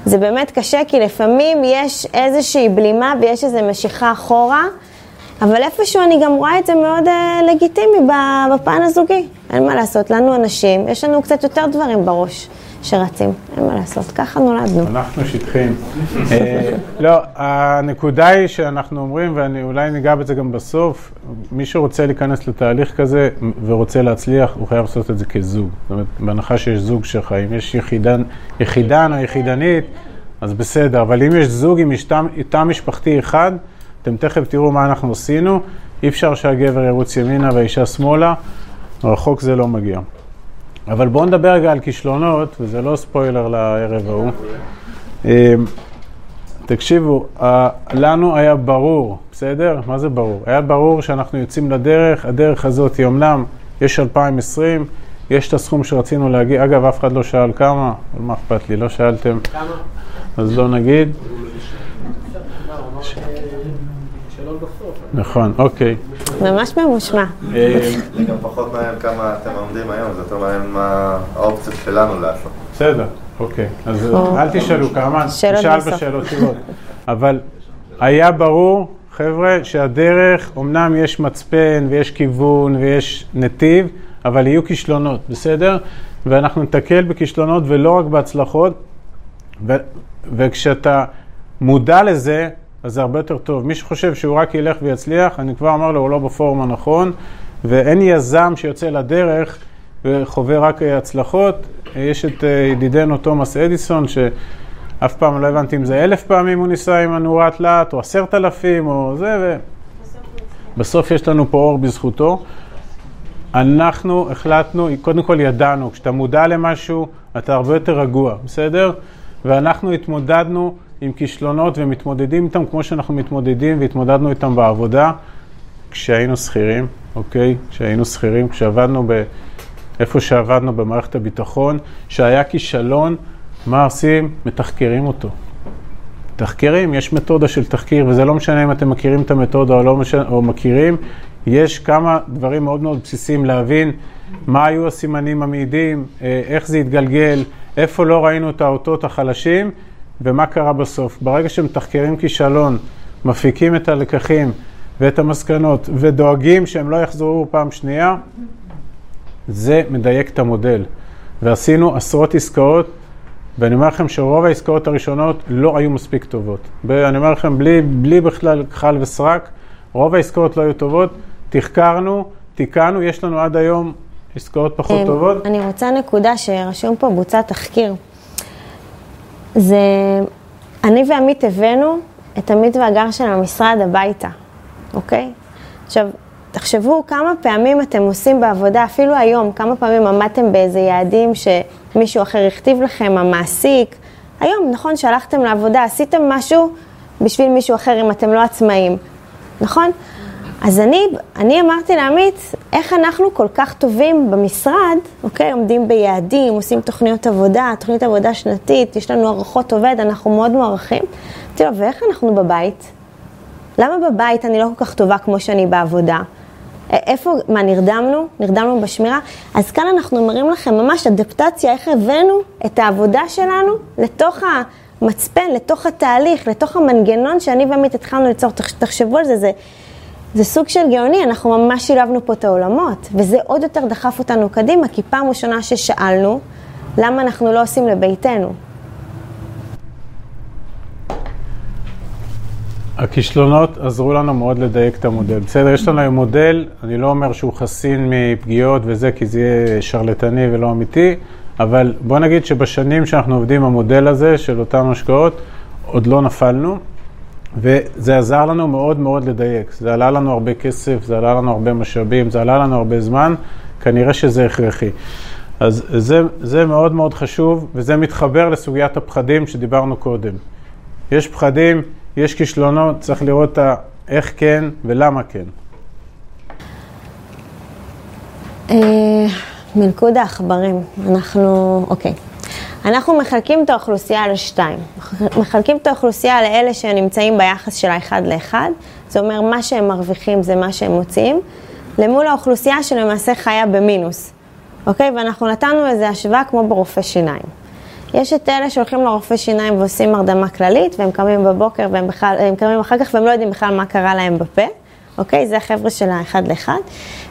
זה באמת קשה, כי לפעמים יש איזושהי בלימה ויש איזו משיכה אחורה, אבל איפשהו אני גם רואה את זה מאוד uh, לגיטימי בפן הזוגי. אין מה לעשות, לנו אנשים, יש לנו קצת יותר דברים בראש. שרצים, אין מה לעשות, ככה נולדנו. אנחנו שטחים. אה, לא, הנקודה היא שאנחנו אומרים, ואולי ניגע בזה גם בסוף, מי שרוצה להיכנס לתהליך כזה ותרוצה להצליח, הוא חייב לעשות את זה כזוג. זאת אומרת, בהנחה שיש זוג שחיים, יש יחידן, יחידן או יחידנית, אז בסדר, אבל אם יש זוג עם תא משפחתי אחד, אתם תכף תראו מה אנחנו עשינו, אי אפשר שהגבר ירוץ ימינה והאישה שמאלה, רחוק זה לא מגיע. אבל בואו נדבר רגע על כישלונות, וזה לא ספוילר לערב ההוא. אמ, תקשיבו, לנו היה ברור, בסדר? מה זה ברור? היה ברור שאנחנו יוצאים לדרך, הדרך הזאת היא אמנם, יש 2020, יש את הסכום שרצינו להגיע, אגב, אף אחד לא שאל כמה, אבל מה אכפת לי, לא שאלתם, אז לא נגיד. נכון, אוקיי. ממש ממושמע. אה, זה גם פחות מעניין כמה אתם עומדים היום, זה יותר מעניין מה האופציות שלנו לעשות. בסדר, אוקיי. אז אל תשאלו כמה, תשאל בשאלות תשובות. אבל היה ברור, חבר'ה, שהדרך, אמנם יש מצפן ויש כיוון ויש נתיב, אבל יהיו כישלונות, בסדר? ואנחנו נתקל בכישלונות ולא רק בהצלחות, ו- וכשאתה מודע לזה, אז זה הרבה יותר טוב. מי שחושב שהוא רק ילך ויצליח, אני כבר אומר לו, הוא לא בפורום הנכון, ואין יזם שיוצא לדרך וחווה רק הצלחות. יש את אה, ידידנו תומאס אדיסון, שאף פעם לא הבנתי אם זה אלף פעמים הוא ניסה עם הנורת לאט, או עשרת אלפים, או זה, ובסוף יש לנו פה אור בזכותו. אנחנו החלטנו, קודם כל ידענו, כשאתה מודע למשהו, אתה הרבה יותר רגוע, בסדר? ואנחנו התמודדנו עם כישלונות ומתמודדים איתם כמו שאנחנו מתמודדים והתמודדנו איתם בעבודה כשהיינו שכירים, אוקיי? כשהיינו שכירים, כשעבדנו ב... איפה שעבדנו במערכת הביטחון, שהיה כישלון, מה עושים? מתחקרים אותו. מתחקרים, יש מתודה של תחקיר, וזה לא משנה אם אתם מכירים את המתודה או לא משנה, או מכירים, יש כמה דברים מאוד מאוד בסיסיים להבין מה היו הסימנים המעידים, אה, איך זה התגלגל, איפה לא ראינו את האותות החלשים ומה קרה בסוף. ברגע שמתחקרים כישלון, מפיקים את הלקחים ואת המסקנות ודואגים שהם לא יחזרו פעם שנייה, זה מדייק את המודל. ועשינו עשרות עסקאות, ואני אומר לכם שרוב העסקאות הראשונות לא היו מספיק טובות. אני אומר לכם, בלי, בלי בכלל כחל וסרק, רוב העסקאות לא היו טובות. תחקרנו, תיקנו, יש לנו עד היום עסקאות פחות אה, טובות. אני רוצה נקודה שרשום פה בוצע תחקיר. זה, אני ועמית הבאנו את עמית והגר של המשרד הביתה, אוקיי? עכשיו, תחשבו כמה פעמים אתם עושים בעבודה, אפילו היום, כמה פעמים עמדתם באיזה יעדים שמישהו אחר הכתיב לכם, המעסיק. היום, נכון, שהלכתם לעבודה, עשיתם משהו בשביל מישהו אחר אם אתם לא עצמאים, נכון? אז אני, אני אמרתי לעמית, איך אנחנו כל כך טובים במשרד, אוקיי, עומדים ביעדים, עושים תוכניות עבודה, תוכנית עבודה שנתית, יש לנו הערכות עובד, אנחנו מאוד מוערכים. אמרתי לו, ואיך אנחנו בבית? למה בבית אני לא כל כך טובה כמו שאני בעבודה? איפה, מה, נרדמנו? נרדמנו בשמירה? אז כאן אנחנו מראים לכם ממש אדפטציה, איך הבאנו את העבודה שלנו לתוך המצפן, לתוך התהליך, לתוך המנגנון שאני ועמית התחלנו ליצור. תחשבו על זה, זה, זה סוג של גאוני, אנחנו ממש שילבנו פה את העולמות, וזה עוד יותר דחף אותנו קדימה, כי פעם ראשונה ששאלנו, למה אנחנו לא עושים לביתנו? הכישלונות עזרו לנו מאוד לדייק את המודל. בסדר, יש לנו היום מודל, אני לא אומר שהוא חסין מפגיעות וזה, כי זה יהיה שרלטני ולא אמיתי, אבל בוא נגיד שבשנים שאנחנו עובדים המודל הזה של אותן השקעות, עוד לא נפלנו, וזה עזר לנו מאוד מאוד לדייק. זה עלה לנו הרבה כסף, זה עלה לנו הרבה משאבים, זה עלה לנו הרבה זמן, כנראה שזה הכרחי. אז זה, זה מאוד מאוד חשוב, וזה מתחבר לסוגיית הפחדים שדיברנו קודם. יש פחדים, יש כישלונות, צריך לראות איך כן ולמה כן. אה, מלכוד העכברים, אנחנו, אוקיי. אנחנו מחלקים את האוכלוסייה לשתיים. מחלקים את האוכלוסייה לאלה שנמצאים ביחס של האחד לאחד, זה אומר מה שהם מרוויחים זה מה שהם מוציאים, למול האוכלוסייה שלמעשה חיה במינוס, אוקיי? ואנחנו נתנו איזו השוואה כמו ברופא שיניים. יש את אלה שהולכים לרופא שיניים ועושים הרדמה כללית, והם קמים בבוקר והם בכלל, הם קמים אחר כך והם לא יודעים בכלל מה קרה להם בפה, אוקיי? זה החבר'ה של האחד לאחד.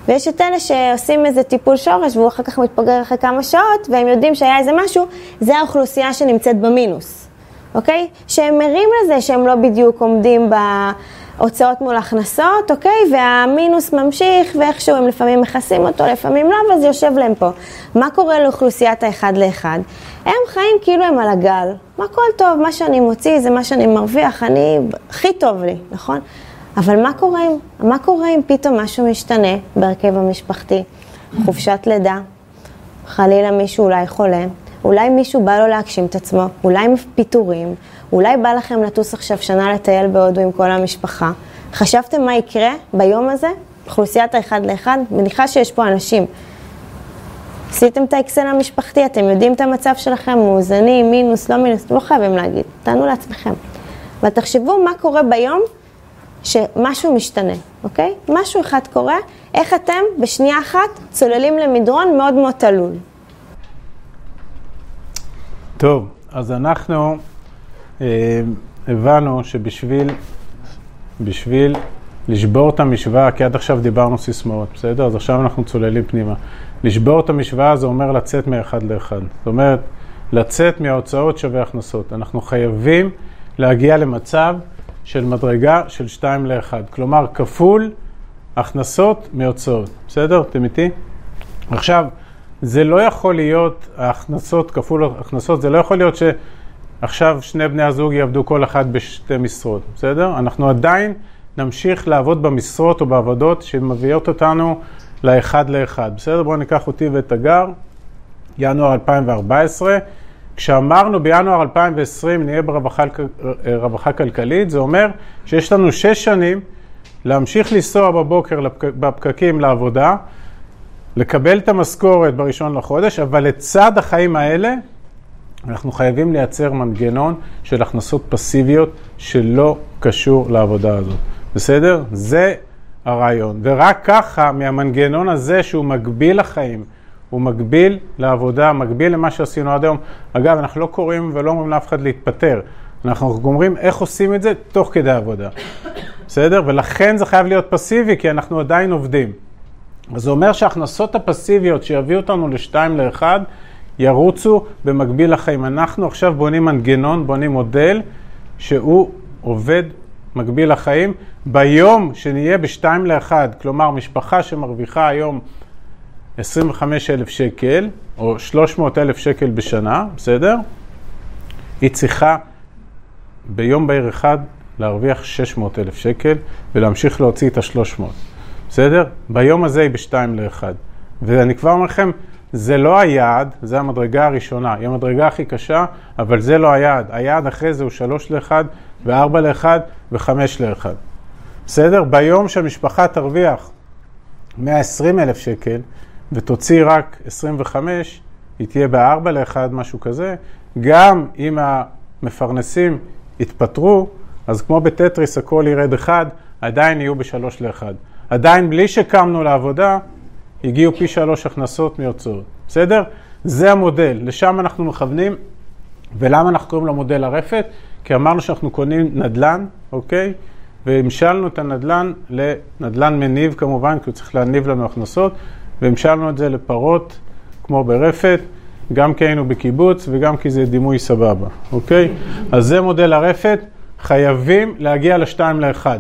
ויש את אלה שעושים איזה טיפול שורש והוא אחר כך מתפגר אחרי כמה שעות, והם יודעים שהיה איזה משהו, זה האוכלוסייה שנמצאת במינוס, אוקיי? שהם מרים לזה שהם לא בדיוק עומדים ב... הוצאות מול הכנסות, אוקיי? והמינוס ממשיך, ואיכשהו הם לפעמים מכסים אותו, לפעמים לא, אבל זה יושב להם פה. מה קורה לאוכלוסיית האחד לאחד? הם חיים כאילו הם על הגל. הכל טוב, מה שאני מוציא זה מה שאני מרוויח, אני... הכי טוב לי, נכון? אבל מה קורה, מה קורה אם פתאום משהו משתנה בהרכב המשפחתי? חופשת לידה, חלילה מישהו אולי חולה, אולי מישהו בא לו להגשים את עצמו, אולי פיטורים, אולי בא לכם לטוס עכשיו שנה לטייל בהודו עם כל המשפחה. חשבתם מה יקרה ביום הזה? אוכלוסיית האחד לאחד? מניחה שיש פה אנשים. עשיתם את האקסל המשפחתי, אתם יודעים את המצב שלכם, מאוזנים, מינוס, לא מינוס, לא חייבים להגיד, תענו לעצמכם. אבל תחשבו מה קורה ביום שמשהו משתנה, אוקיי? משהו אחד קורה, איך אתם בשנייה אחת צוללים למדרון מאוד מאוד תלול. טוב, אז אנחנו אה, הבנו שבשביל בשביל לשבור את המשוואה, כי עד עכשיו דיברנו סיסמאות, בסדר? אז עכשיו אנחנו צוללים פנימה. לשבור את המשוואה זה אומר לצאת מאחד לאחד. זאת אומרת, לצאת מההוצאות שווה הכנסות. אנחנו חייבים להגיע למצב של מדרגה של 2 ל-1, כלומר כפול הכנסות מהוצאות, בסדר? אתם איתי? עכשיו, זה לא יכול להיות, ההכנסות כפול הכנסות, זה לא יכול להיות שעכשיו שני בני הזוג יעבדו כל אחד בשתי משרות, בסדר? אנחנו עדיין נמשיך לעבוד במשרות או בעבודות שמביאות אותנו לאחד לאחד, בסדר? בואו ניקח אותי ואת הגר, ינואר 2014. כשאמרנו בינואר 2020 נהיה ברווחה כלכלית, זה אומר שיש לנו שש שנים להמשיך לנסוע בבוקר בפקקים לעבודה, לקבל את המשכורת בראשון לחודש, אבל לצד החיים האלה, אנחנו חייבים לייצר מנגנון של הכנסות פסיביות שלא קשור לעבודה הזאת. בסדר? זה הרעיון. ורק ככה, מהמנגנון הזה שהוא מגביל לחיים, הוא מגביל לעבודה, מגביל למה שעשינו עד היום. אגב, אנחנו לא קוראים ולא אומרים לאף אחד להתפטר. אנחנו אומרים איך עושים את זה תוך כדי עבודה. בסדר? ולכן זה חייב להיות פסיבי, כי אנחנו עדיין עובדים. אז זה אומר שההכנסות הפסיביות שיביאו אותנו לשתיים לאחד, ירוצו במקביל לחיים. אנחנו עכשיו בונים מנגנון, בונים מודל, שהוא עובד מקביל לחיים. ביום שנהיה בשתיים לאחד, כלומר משפחה שמרוויחה היום 25,000 שקל, או 300,000 שקל בשנה, בסדר? היא צריכה ביום בהיר אחד להרוויח 600,000 שקל ולהמשיך להוציא את ה-300, בסדר? ביום הזה היא בשתיים לאחד. ואני כבר אומר לכם, זה לא היעד, זה המדרגה הראשונה, היא המדרגה הכי קשה, אבל זה לא היעד. היעד אחרי זה הוא 3 ל-1 ו-4 ל-1 ו-5 ל-1. בסדר? ביום שהמשפחה תרוויח 120 אלף שקל ותוציא רק 25, היא תהיה ב-4 ל-1, משהו כזה. גם אם המפרנסים יתפטרו, אז כמו בטטריס הכל ירד 1, עדיין יהיו ב-3 ל-1. עדיין בלי שקמנו לעבודה, הגיעו פי שלוש הכנסות מהוצאות. בסדר? זה המודל, לשם אנחנו מכוונים. ולמה אנחנו קוראים לו מודל הרפת? כי אמרנו שאנחנו קונים נדל"ן, אוקיי? והמשלנו את הנדל"ן לנדל"ן מניב כמובן, כי הוא צריך להניב לנו הכנסות, והמשלנו את זה לפרות, כמו ברפת, גם כי היינו בקיבוץ וגם כי זה דימוי סבבה, אוקיי? אז זה מודל הרפת, חייבים להגיע לשתיים לאחד,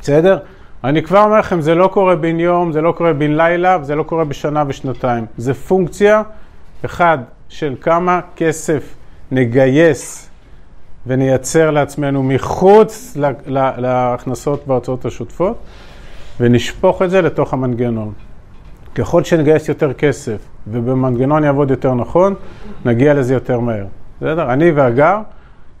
בסדר? אני כבר אומר לכם, זה לא קורה בן יום, זה לא קורה בן לילה, וזה לא קורה בשנה ושנתיים. זה פונקציה, אחד, של כמה כסף נגייס ונייצר לעצמנו מחוץ להכנסות וההוצאות השוטפות, ונשפוך את זה לתוך המנגנון. ככל שנגייס יותר כסף ובמנגנון יעבוד יותר נכון, נגיע לזה יותר מהר. בסדר? אני והגר,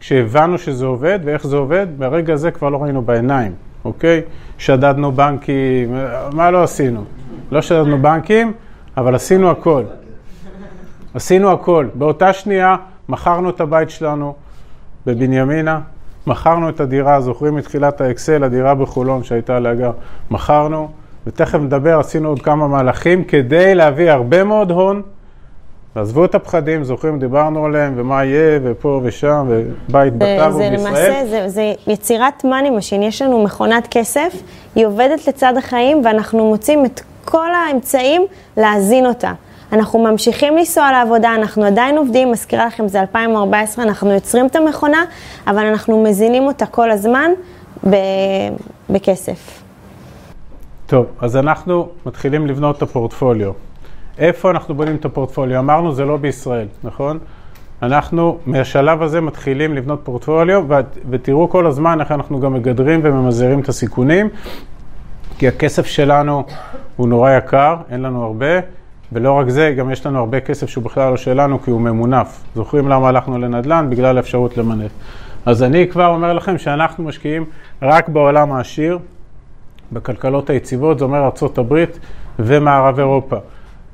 כשהבנו שזה עובד ואיך זה עובד, ברגע הזה כבר לא ראינו בעיניים. אוקיי? שדדנו בנקים, מה לא עשינו? לא שדדנו בנקים, אבל עשינו הכל. עשינו הכל. באותה שנייה מכרנו את הבית שלנו בבנימינה, מכרנו את הדירה, זוכרים מתחילת האקסל, הדירה בחולון שהייתה להגר, מכרנו, ותכף נדבר, עשינו עוד כמה מהלכים כדי להביא הרבה מאוד הון. ועזבו את הפחדים, זוכרים, דיברנו עליהם, ומה יהיה, ופה ושם, ובית בטאבו בישראל. זה למעשה, זה, זה יצירת money machine, יש לנו מכונת כסף, היא עובדת לצד החיים, ואנחנו מוצאים את כל האמצעים להזין אותה. אנחנו ממשיכים לנסוע לעבודה, אנחנו עדיין עובדים, מזכירה לכם, זה 2014, אנחנו יוצרים את המכונה, אבל אנחנו מזינים אותה כל הזמן ב- בכסף. טוב, אז אנחנו מתחילים לבנות את הפורטפוליו. איפה אנחנו בונים את הפורטפוליו? אמרנו, זה לא בישראל, נכון? אנחנו מהשלב הזה מתחילים לבנות פורטפוליו, ותראו כל הזמן איך אנחנו גם מגדרים וממזערים את הסיכונים, כי הכסף שלנו הוא נורא יקר, אין לנו הרבה, ולא רק זה, גם יש לנו הרבה כסף שהוא בכלל לא שלנו, כי הוא ממונף. זוכרים למה הלכנו לנדל"ן? בגלל האפשרות למנף. אז אני כבר אומר לכם שאנחנו משקיעים רק בעולם העשיר, בכלכלות היציבות, זה אומר ארה"ב ומערב אירופה.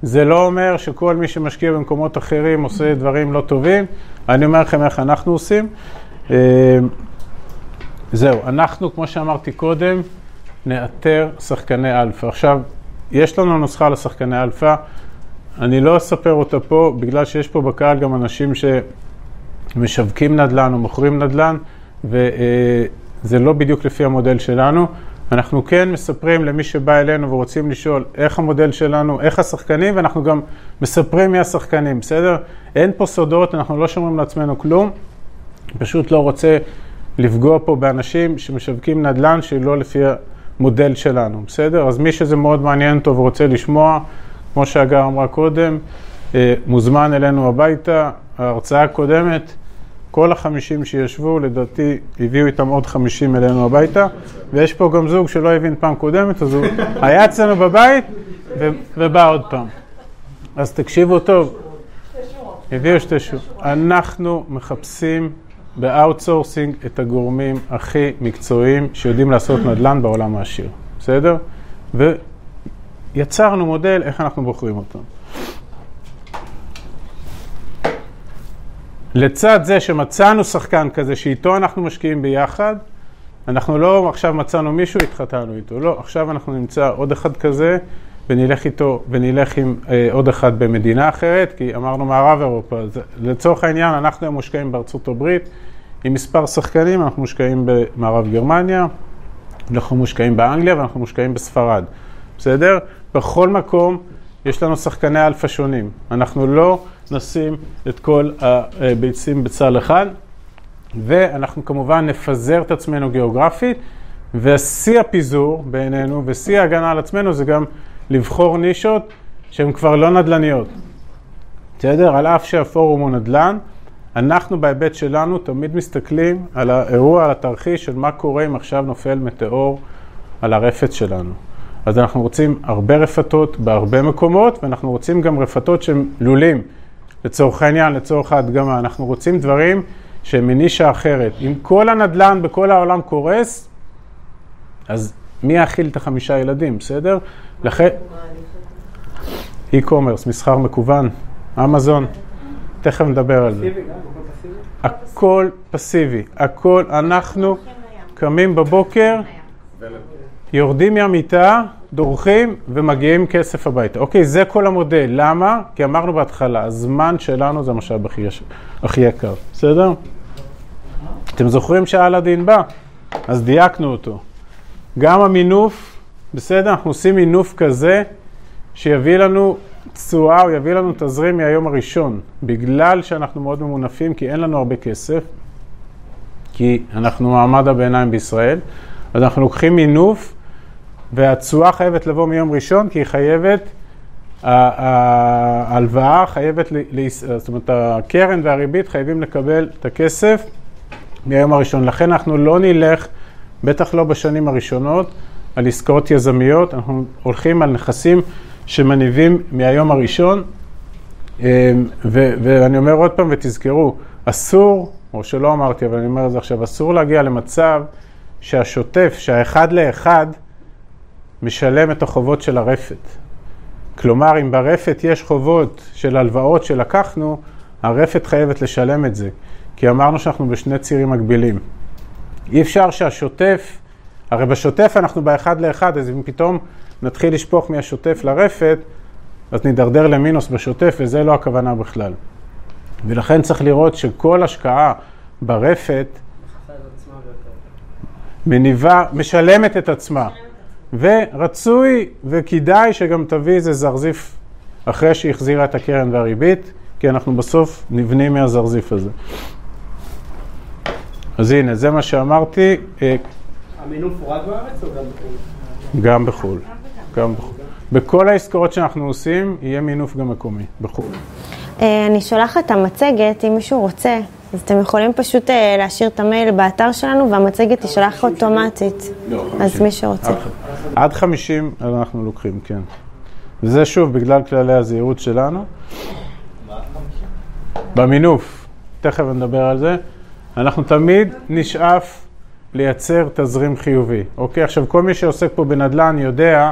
זה לא אומר שכל מי שמשקיע במקומות אחרים עושה דברים לא טובים. אני אומר לכם איך אנחנו עושים. אה, זהו, אנחנו, כמו שאמרתי קודם, נאתר שחקני אלפא. עכשיו, יש לנו נוסחה לשחקני אלפא, אני לא אספר אותה פה, בגלל שיש פה בקהל גם אנשים שמשווקים נדל"ן או מוכרים נדל"ן, וזה לא בדיוק לפי המודל שלנו. אנחנו כן מספרים למי שבא אלינו ורוצים לשאול איך המודל שלנו, איך השחקנים, ואנחנו גם מספרים מי השחקנים, בסדר? אין פה סודות, אנחנו לא שומרים לעצמנו כלום, פשוט לא רוצה לפגוע פה באנשים שמשווקים נדל"ן שלא לפי המודל שלנו, בסדר? אז מי שזה מאוד מעניין אותו ורוצה לשמוע, כמו שהגר אמרה קודם, אה, מוזמן אלינו הביתה. ההרצאה הקודמת, כל החמישים שישבו, לדעתי, הביאו איתם עוד חמישים אלינו הביתה, ויש פה גם זוג שלא הבין פעם קודמת, אז הוא היה אצלנו בבית ו- ובא עוד פעם. אז תקשיבו טוב. הביאו שתי שורות. אנחנו מחפשים ב outsourcing את הגורמים הכי מקצועיים שיודעים לעשות נדל"ן בעולם העשיר, בסדר? ויצרנו מודל איך אנחנו בוחרים אותם. לצד זה שמצאנו שחקן כזה שאיתו אנחנו משקיעים ביחד, אנחנו לא עכשיו מצאנו מישהו, התחתנו איתו, לא, עכשיו אנחנו נמצא עוד אחד כזה ונלך איתו, ונלך עם אה, עוד אחד במדינה אחרת, כי אמרנו מערב אירופה, אז לצורך העניין אנחנו מושקעים בארצות הברית. עם מספר שחקנים, אנחנו מושקעים במערב גרמניה, אנחנו מושקעים באנגליה ואנחנו מושקעים בספרד, בסדר? בכל מקום יש לנו שחקני אלפא שונים, אנחנו לא נשים את כל הביצים בצל אחד, ואנחנו כמובן נפזר את עצמנו גיאוגרפית, ושיא הפיזור בעינינו ושיא ההגנה על עצמנו זה גם לבחור נישות שהן כבר לא נדל"ניות. בסדר? על אף שהפורום הוא נדל"ן, אנחנו בהיבט שלנו תמיד מסתכלים על האירוע, על התרחיש של מה קורה אם עכשיו נופל מטאור על הרפת שלנו. אז אנחנו רוצים הרבה רפתות בהרבה מקומות, ואנחנו רוצים גם רפתות שהן לולים. לצורך העניין, לצורך ההדגמה, אנחנו רוצים דברים שהם מנישה אחרת. אם כל הנדל"ן בכל העולם קורס, אז מי יאכיל את החמישה ילדים, בסדר? לכן... e-commerce, מסחר מקוון, אמזון, תכף נדבר על זה. הכל פסיבי, הכל, אנחנו קמים בבוקר, יורדים מהמיטה, דורכים ומגיעים כסף הביתה. אוקיי, זה כל המודל. למה? כי אמרנו בהתחלה, הזמן שלנו זה המשאב הכי, הכי יקר, בסדר? אתם זוכרים שאלאדין בא? אז דייקנו אותו. גם המינוף, בסדר? אנחנו עושים מינוף כזה שיביא לנו תשואה, הוא יביא לנו תזרים מהיום הראשון, בגלל שאנחנו מאוד ממונפים, כי אין לנו הרבה כסף, כי אנחנו מעמד הביניים בישראל, אז אנחנו לוקחים מינוף, והתשואה חייבת לבוא מיום ראשון, כי היא חייבת, ההלוואה חייבת, זאת אומרת, הקרן והריבית חייבים לקבל את הכסף מהיום הראשון. לכן אנחנו לא נלך, בטח לא בשנים הראשונות, על עסקאות יזמיות, אנחנו הולכים על נכסים שמניבים מהיום הראשון, אמ, ו- ואני אומר עוד פעם ותזכרו, אסור, או שלא אמרתי, אבל אני אומר את זה עכשיו, אסור להגיע למצב שהשוטף, שהאחד לאחד, משלם את החובות של הרפת. כלומר, אם ברפת יש חובות של הלוואות שלקחנו, הרפת חייבת לשלם את זה, כי אמרנו שאנחנו בשני צירים מקבילים. אי אפשר שהשוטף, הרי בשוטף אנחנו באחד לאחד, אז אם פתאום נתחיל לשפוך מהשוטף לרפת, אז נידרדר למינוס בשוטף, וזה לא הכוונה בכלל. ולכן צריך לראות שכל השקעה ברפת מניבה, משלמת את עצמה. ורצוי וכדאי שגם תביא איזה זרזיף אחרי שהחזירה את הקרן והריבית, כי אנחנו בסוף נבנים מהזרזיף הזה. אז הנה, זה מה שאמרתי. אה, המינוף הוא רק בארץ או גם בחו"ל? גם בחו"ל. גם בחו"ל. בכל העסקאות שאנחנו עושים, יהיה מינוף גם מקומי, בחו"ל. אה, אני שולחת את המצגת, אם מישהו רוצה, אז אתם יכולים פשוט אה, להשאיר את המייל באתר שלנו, והמצגת תשלח אוטומטית. לא, אז מי שרוצה. עד 50 אנחנו לוקחים, כן. וזה שוב, בגלל כללי הזהירות שלנו. במינוף, תכף נדבר על זה. אנחנו תמיד נשאף לייצר תזרים חיובי. אוקיי, עכשיו כל מי שעוסק פה בנדל"ן יודע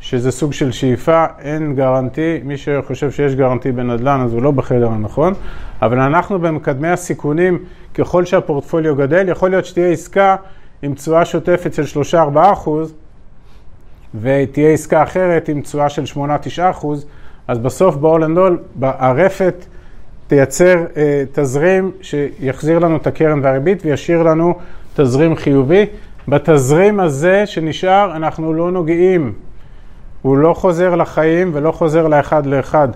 שזה סוג של שאיפה, אין guarantee, מי שחושב שיש guarantee בנדל"ן אז הוא לא בחדר הנכון, אבל אנחנו במקדמי הסיכונים, ככל שהפורטפוליו גדל, יכול להיות שתהיה עסקה עם תשואה שוטפת של 3-4 אחוז, ותהיה עסקה אחרת עם תשואה של 8-9 אחוז, אז בסוף ב-all הרפת תייצר אה, תזרים שיחזיר לנו את הקרן והריבית וישאיר לנו תזרים חיובי. בתזרים הזה שנשאר אנחנו לא נוגעים. הוא לא חוזר לחיים ולא חוזר לאחד לאחד,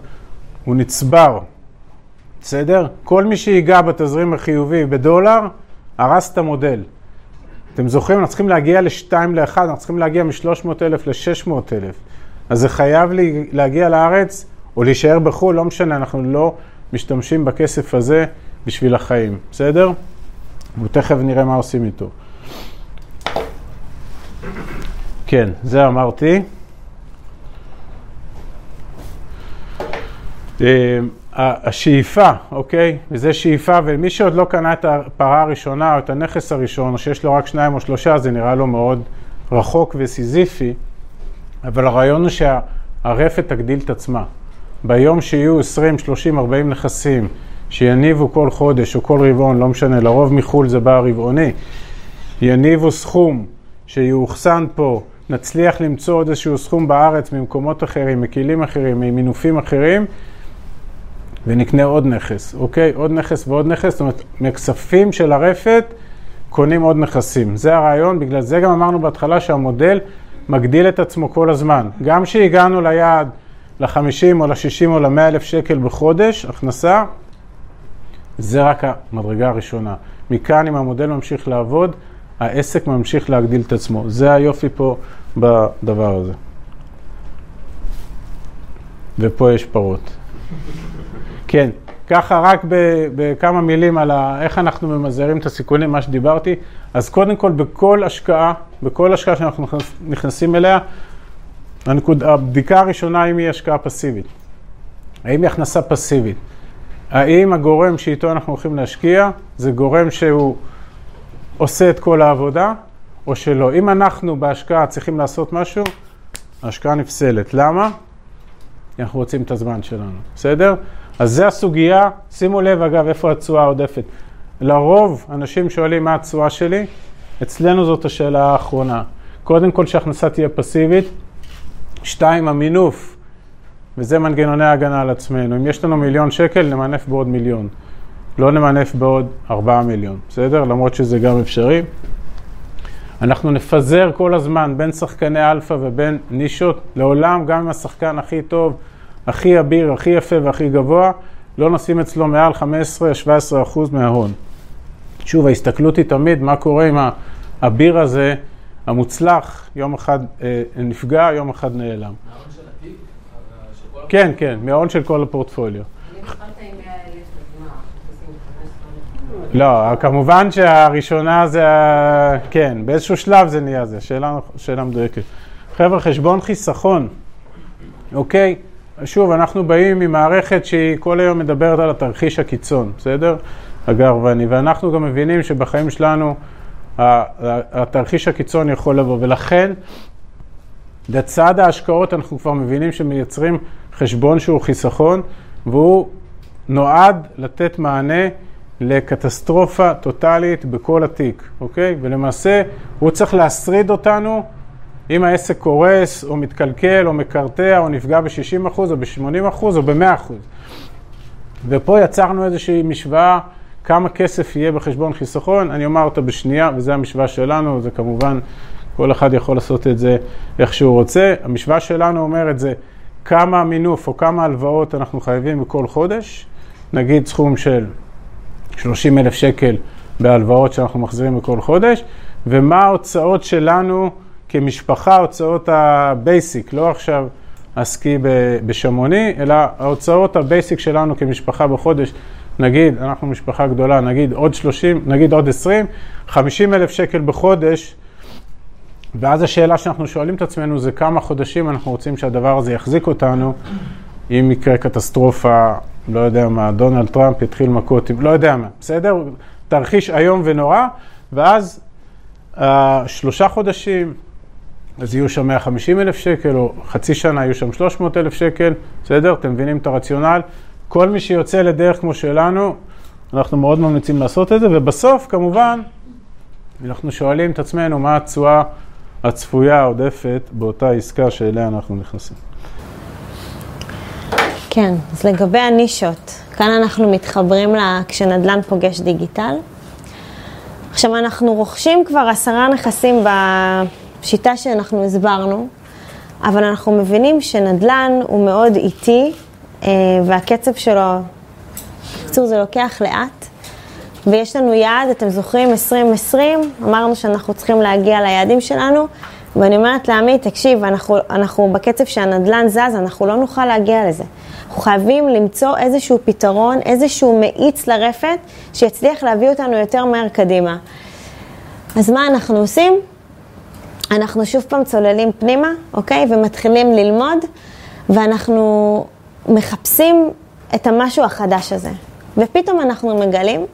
הוא נצבר. בסדר? כל מי שיגע בתזרים החיובי בדולר, הרס את המודל. אתם זוכרים, אנחנו צריכים להגיע ל-2 ל-1, אנחנו צריכים להגיע מ-300,000 ל-600,000. אז זה חייב להגיע לארץ או להישאר בחו"ל, לא משנה, אנחנו לא משתמשים בכסף הזה בשביל החיים, בסדר? ותכף נראה מה עושים איתו. כן, זה אמרתי. השאיפה, אוקיי? וזה שאיפה, ומי שעוד לא קנה את הפרה הראשונה או את הנכס הראשון, או שיש לו רק שניים או שלושה, זה נראה לו מאוד רחוק וסיזיפי, אבל הרעיון הוא שהרפת תגדיל את עצמה. ביום שיהיו 20, 30, 40 נכסים שיניבו כל חודש או כל רבעון, לא משנה, לרוב מחו"ל זה בא רבעוני, יניבו סכום שיאוחסן פה, נצליח למצוא עוד איזשהו סכום בארץ ממקומות אחרים, מכלים אחרים, ממינופים אחרים, ונקנה עוד נכס, אוקיי? עוד נכס ועוד נכס, זאת אומרת, מכספים של הרפת קונים עוד נכסים. זה הרעיון, בגלל זה גם אמרנו בהתחלה שהמודל מגדיל את עצמו כל הזמן. גם כשהגענו ליעד ל-50 או ל-60 או ל-100 אלף שקל בחודש, הכנסה, זה רק המדרגה הראשונה. מכאן, אם המודל ממשיך לעבוד, העסק ממשיך להגדיל את עצמו. זה היופי פה בדבר הזה. ופה יש פרות. כן, ככה רק בכמה מילים על איך אנחנו ממזערים את הסיכונים, מה שדיברתי. אז קודם כל, בכל השקעה, בכל השקעה שאנחנו נכנסים אליה, הנקוד, הבדיקה הראשונה, האם היא השקעה פסיבית. האם היא הכנסה פסיבית? האם הגורם שאיתו אנחנו הולכים להשקיע, זה גורם שהוא עושה את כל העבודה, או שלא. אם אנחנו בהשקעה צריכים לעשות משהו, ההשקעה נפסלת. למה? כי אנחנו רוצים את הזמן שלנו, בסדר? אז זה הסוגיה, שימו לב אגב איפה התשואה העודפת. לרוב אנשים שואלים מה התשואה שלי, אצלנו זאת השאלה האחרונה. קודם כל שההכנסה תהיה פסיבית, שתיים, המינוף, וזה מנגנוני ההגנה על עצמנו. אם יש לנו מיליון שקל, נמנף בעוד מיליון. לא נמנף בעוד ארבעה מיליון, בסדר? למרות שזה גם אפשרי. אנחנו נפזר כל הזמן בין שחקני אלפא ובין נישות. לעולם, גם אם השחקן הכי טוב, הכי אביר, הכי יפה והכי גבוה, לא נשים אצלו מעל 15-17 אחוז מההון. שוב, ההסתכלות היא תמיד מה קורה עם האביר הזה, המוצלח, יום אחד אה, נפגע, יום אחד נעלם. כן, כן, מההון של כל הפורטפוליו. לא, כמובן שהראשונה זה, כן, באיזשהו שלב זה נהיה זה, שאלה, שאלה מדויקת. חבר'ה, חשבון חיסכון, אוקיי? שוב, אנחנו באים ממערכת שהיא כל היום מדברת על התרחיש הקיצון, בסדר? הגר ואני, ואנחנו גם מבינים שבחיים שלנו התרחיש הקיצון יכול לבוא, ולכן לצד ההשקעות אנחנו כבר מבינים שמייצרים חשבון שהוא חיסכון, והוא נועד לתת מענה לקטסטרופה טוטאלית בכל התיק, אוקיי? ולמעשה הוא צריך להשריד אותנו אם העסק קורס או מתקלקל או מקרטע או נפגע ב-60% או ב-80% או ב-100%. ופה יצרנו איזושהי משוואה כמה כסף יהיה בחשבון חיסכון, אני אומר אותה בשנייה, וזו המשוואה שלנו, זה כמובן, כל אחד יכול לעשות את זה איך שהוא רוצה. המשוואה שלנו אומרת זה כמה מינוף או כמה הלוואות אנחנו חייבים בכל חודש, נגיד סכום של 30 אלף שקל בהלוואות שאנחנו מחזירים בכל חודש, ומה ההוצאות שלנו כמשפחה, הוצאות ה basic, לא עכשיו הסקי בשאמוני, אלא ההוצאות ה basic שלנו כמשפחה בחודש, נגיד, אנחנו משפחה גדולה, נגיד עוד 30, נגיד עוד 20, 50 אלף שקל בחודש, ואז השאלה שאנחנו שואלים את עצמנו זה כמה חודשים אנחנו רוצים שהדבר הזה יחזיק אותנו, אם יקרה קטסטרופה, לא יודע מה, דונלד טראמפ יתחיל מכות, לא יודע מה, בסדר? תרחיש איום ונורא, ואז uh, שלושה חודשים, אז יהיו שם 150 אלף שקל, או חצי שנה יהיו שם 300 אלף שקל, בסדר? אתם מבינים את הרציונל? כל מי שיוצא לדרך כמו שלנו, אנחנו מאוד ממליצים לעשות את זה, ובסוף, כמובן, אנחנו שואלים את עצמנו מה התשואה הצפויה העודפת באותה עסקה שאליה אנחנו נכנסים. כן, אז לגבי הנישות, כאן אנחנו מתחברים ל... כשנדל"ן פוגש דיגיטל. עכשיו, אנחנו רוכשים כבר עשרה נכסים בשיטה שאנחנו הסברנו, אבל אנחנו מבינים שנדל"ן הוא מאוד איטי, אה, והקצב שלו, בקיצור, זה לוקח לאט. ויש לנו יעד, אתם זוכרים, 2020, אמרנו שאנחנו צריכים להגיע ליעדים שלנו, ואני אומרת לעמית, תקשיב, אנחנו, אנחנו בקצב שהנדל"ן זז, אנחנו לא נוכל להגיע לזה. אנחנו חייבים למצוא איזשהו פתרון, איזשהו מאיץ לרפת, שיצליח להביא אותנו יותר מהר קדימה. אז מה אנחנו עושים? אנחנו שוב פעם צוללים פנימה, אוקיי? ומתחילים ללמוד, ואנחנו מחפשים את המשהו החדש הזה. ופתאום אנחנו מגלים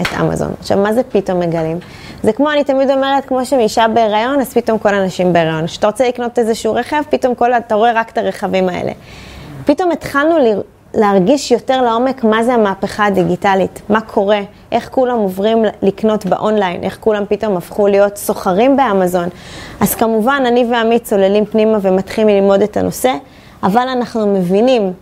את אמזון. עכשיו, מה זה פתאום מגלים? זה כמו, אני תמיד אומרת, כמו שאישה בהיריון, אז פתאום כל הנשים בהיריון. כשאתה רוצה לקנות איזשהו רכב, פתאום כל, אתה רואה רק את הרכבים האלה. פתאום התחלנו. להרגיש יותר לעומק מה זה המהפכה הדיגיטלית, מה קורה, איך כולם עוברים לקנות באונליין, איך כולם פתאום הפכו להיות סוחרים באמזון. אז כמובן, אני ועמית צוללים פנימה ומתחילים ללמוד את הנושא, אבל אנחנו מבינים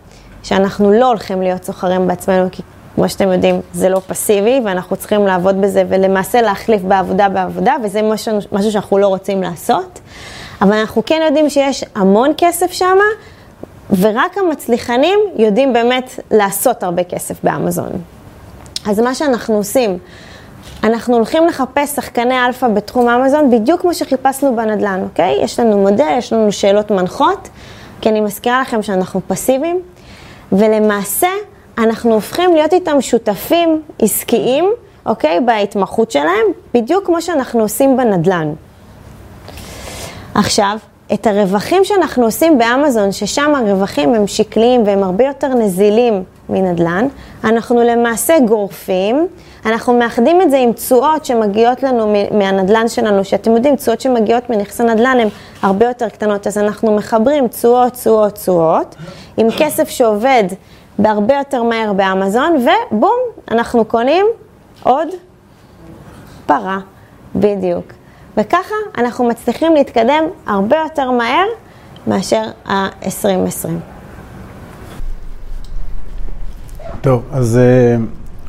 שאנחנו לא הולכים להיות סוחרים בעצמנו, כי כמו שאתם יודעים, זה לא פסיבי, ואנחנו צריכים לעבוד בזה ולמעשה להחליף בעבודה בעבודה, וזה משהו, משהו שאנחנו לא רוצים לעשות. אבל אנחנו כן יודעים שיש המון כסף שם, ורק המצליחנים יודעים באמת לעשות הרבה כסף באמזון. אז מה שאנחנו עושים, אנחנו הולכים לחפש שחקני אלפא בתחום אמזון בדיוק כמו שחיפשנו בנדל"ן, אוקיי? יש לנו מודל, יש לנו שאלות מנחות, כי אני מזכירה לכם שאנחנו פסיביים, ולמעשה אנחנו הופכים להיות איתם שותפים עסקיים, אוקיי? בהתמחות שלהם, בדיוק כמו שאנחנו עושים בנדל"ן. עכשיו, את הרווחים שאנחנו עושים באמזון, ששם הרווחים הם שקליים והם הרבה יותר נזילים מנדל"ן, אנחנו למעשה גורפים, אנחנו מאחדים את זה עם תשואות שמגיעות לנו מהנדל"ן שלנו, שאתם יודעים, תשואות שמגיעות מנכסי נדל"ן הן הרבה יותר קטנות, אז אנחנו מחברים תשואות, תשואות, תשואות, עם כסף שעובד בהרבה יותר מהר באמזון, ובום, אנחנו קונים עוד פרה, בדיוק. וככה אנחנו מצליחים להתקדם הרבה יותר מהר מאשר ה-2020. טוב, אז אה,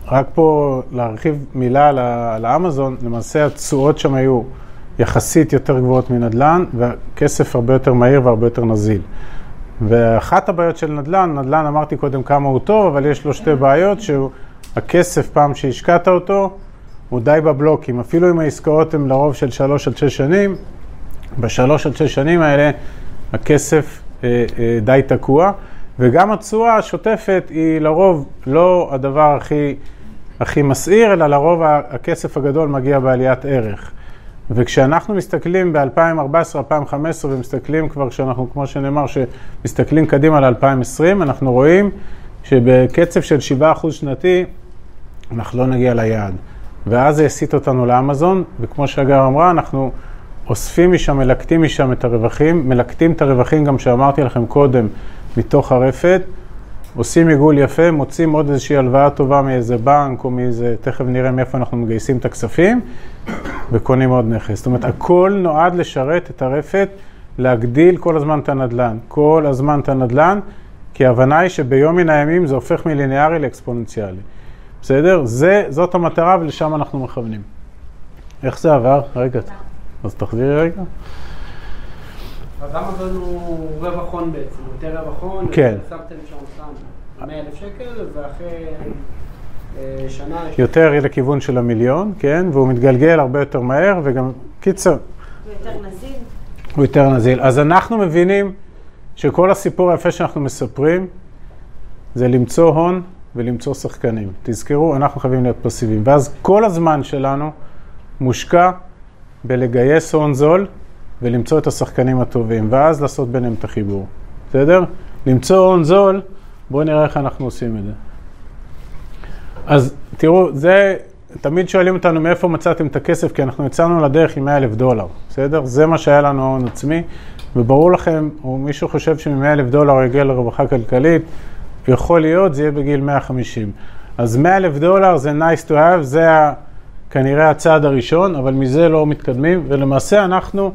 רק פה להרחיב מילה על האמזון, למעשה התשואות שם היו יחסית יותר גבוהות מנדל"ן, והכסף הרבה יותר מהיר והרבה יותר נזיל. ואחת הבעיות של נדל"ן, נדל"ן אמרתי קודם כמה הוא טוב, אבל יש לו שתי בעיות, שהכסף פעם שהשקעת אותו, הוא די בבלוקים, אפילו אם העסקאות הן לרוב של שלוש עד שש שנים, בשלוש עד שש שנים האלה הכסף אה, אה, די תקוע, וגם התשואה השוטפת היא לרוב לא הדבר הכי, הכי מסעיר, אלא לרוב הכסף הגדול מגיע בעליית ערך. וכשאנחנו מסתכלים ב-2014-2015 ומסתכלים כבר, כשאנחנו, כמו שנאמר, שמסתכלים קדימה ל-2020, אנחנו רואים שבקצב של 7% שנתי אנחנו לא נגיע ליעד. ואז זה הסיט אותנו לאמזון, וכמו שהגר אמרה, אנחנו אוספים משם, מלקטים משם את הרווחים, מלקטים את הרווחים גם שאמרתי לכם קודם, מתוך הרפת, עושים עיגול יפה, מוצאים עוד איזושהי הלוואה טובה מאיזה בנק או מאיזה, תכף נראה מאיפה אנחנו מגייסים את הכספים, וקונים עוד נכס. זאת אומרת, הכל נועד לשרת את הרפת, להגדיל כל הזמן את הנדל"ן. כל הזמן את הנדל"ן, כי ההבנה היא שביום מן הימים זה הופך מליניארי לאקספוננציאלי. בסדר? זה, זאת המטרה ולשם אנחנו מכוונים. איך זה עבר? רגע, אז תחזירי רגע. אז אמזון הוא רווח הון בעצם, יותר רווח הון, כן. שמתם שם סתם 100 אלף שקל, ואחרי אה, שנה... יותר לכיוון של המיליון, כן, והוא מתגלגל הרבה יותר מהר, וגם, קיצר. הוא יותר נזיל. הוא יותר נזיל. אז אנחנו מבינים שכל הסיפור היפה שאנחנו מספרים, זה למצוא הון ולמצוא שחקנים. תזכרו, אנחנו חייבים להיות פסיביים. ואז כל הזמן שלנו מושקע בלגייס הון זול ולמצוא את השחקנים הטובים, ואז לעשות ביניהם את החיבור. בסדר? למצוא הון זול, בואו נראה איך אנחנו עושים את זה. אז תראו, זה, תמיד שואלים אותנו מאיפה מצאתם את הכסף, כי אנחנו יצאנו לדרך עם 100 אלף דולר, בסדר? זה מה שהיה לנו ההון עצמי, וברור לכם, או מישהו חושב שמ-100 אלף דולר הוא יגיע לרווחה כלכלית, יכול להיות, זה יהיה בגיל 150. אז 100 אלף דולר זה nice to have, זה כנראה הצעד הראשון, אבל מזה לא מתקדמים, ולמעשה אנחנו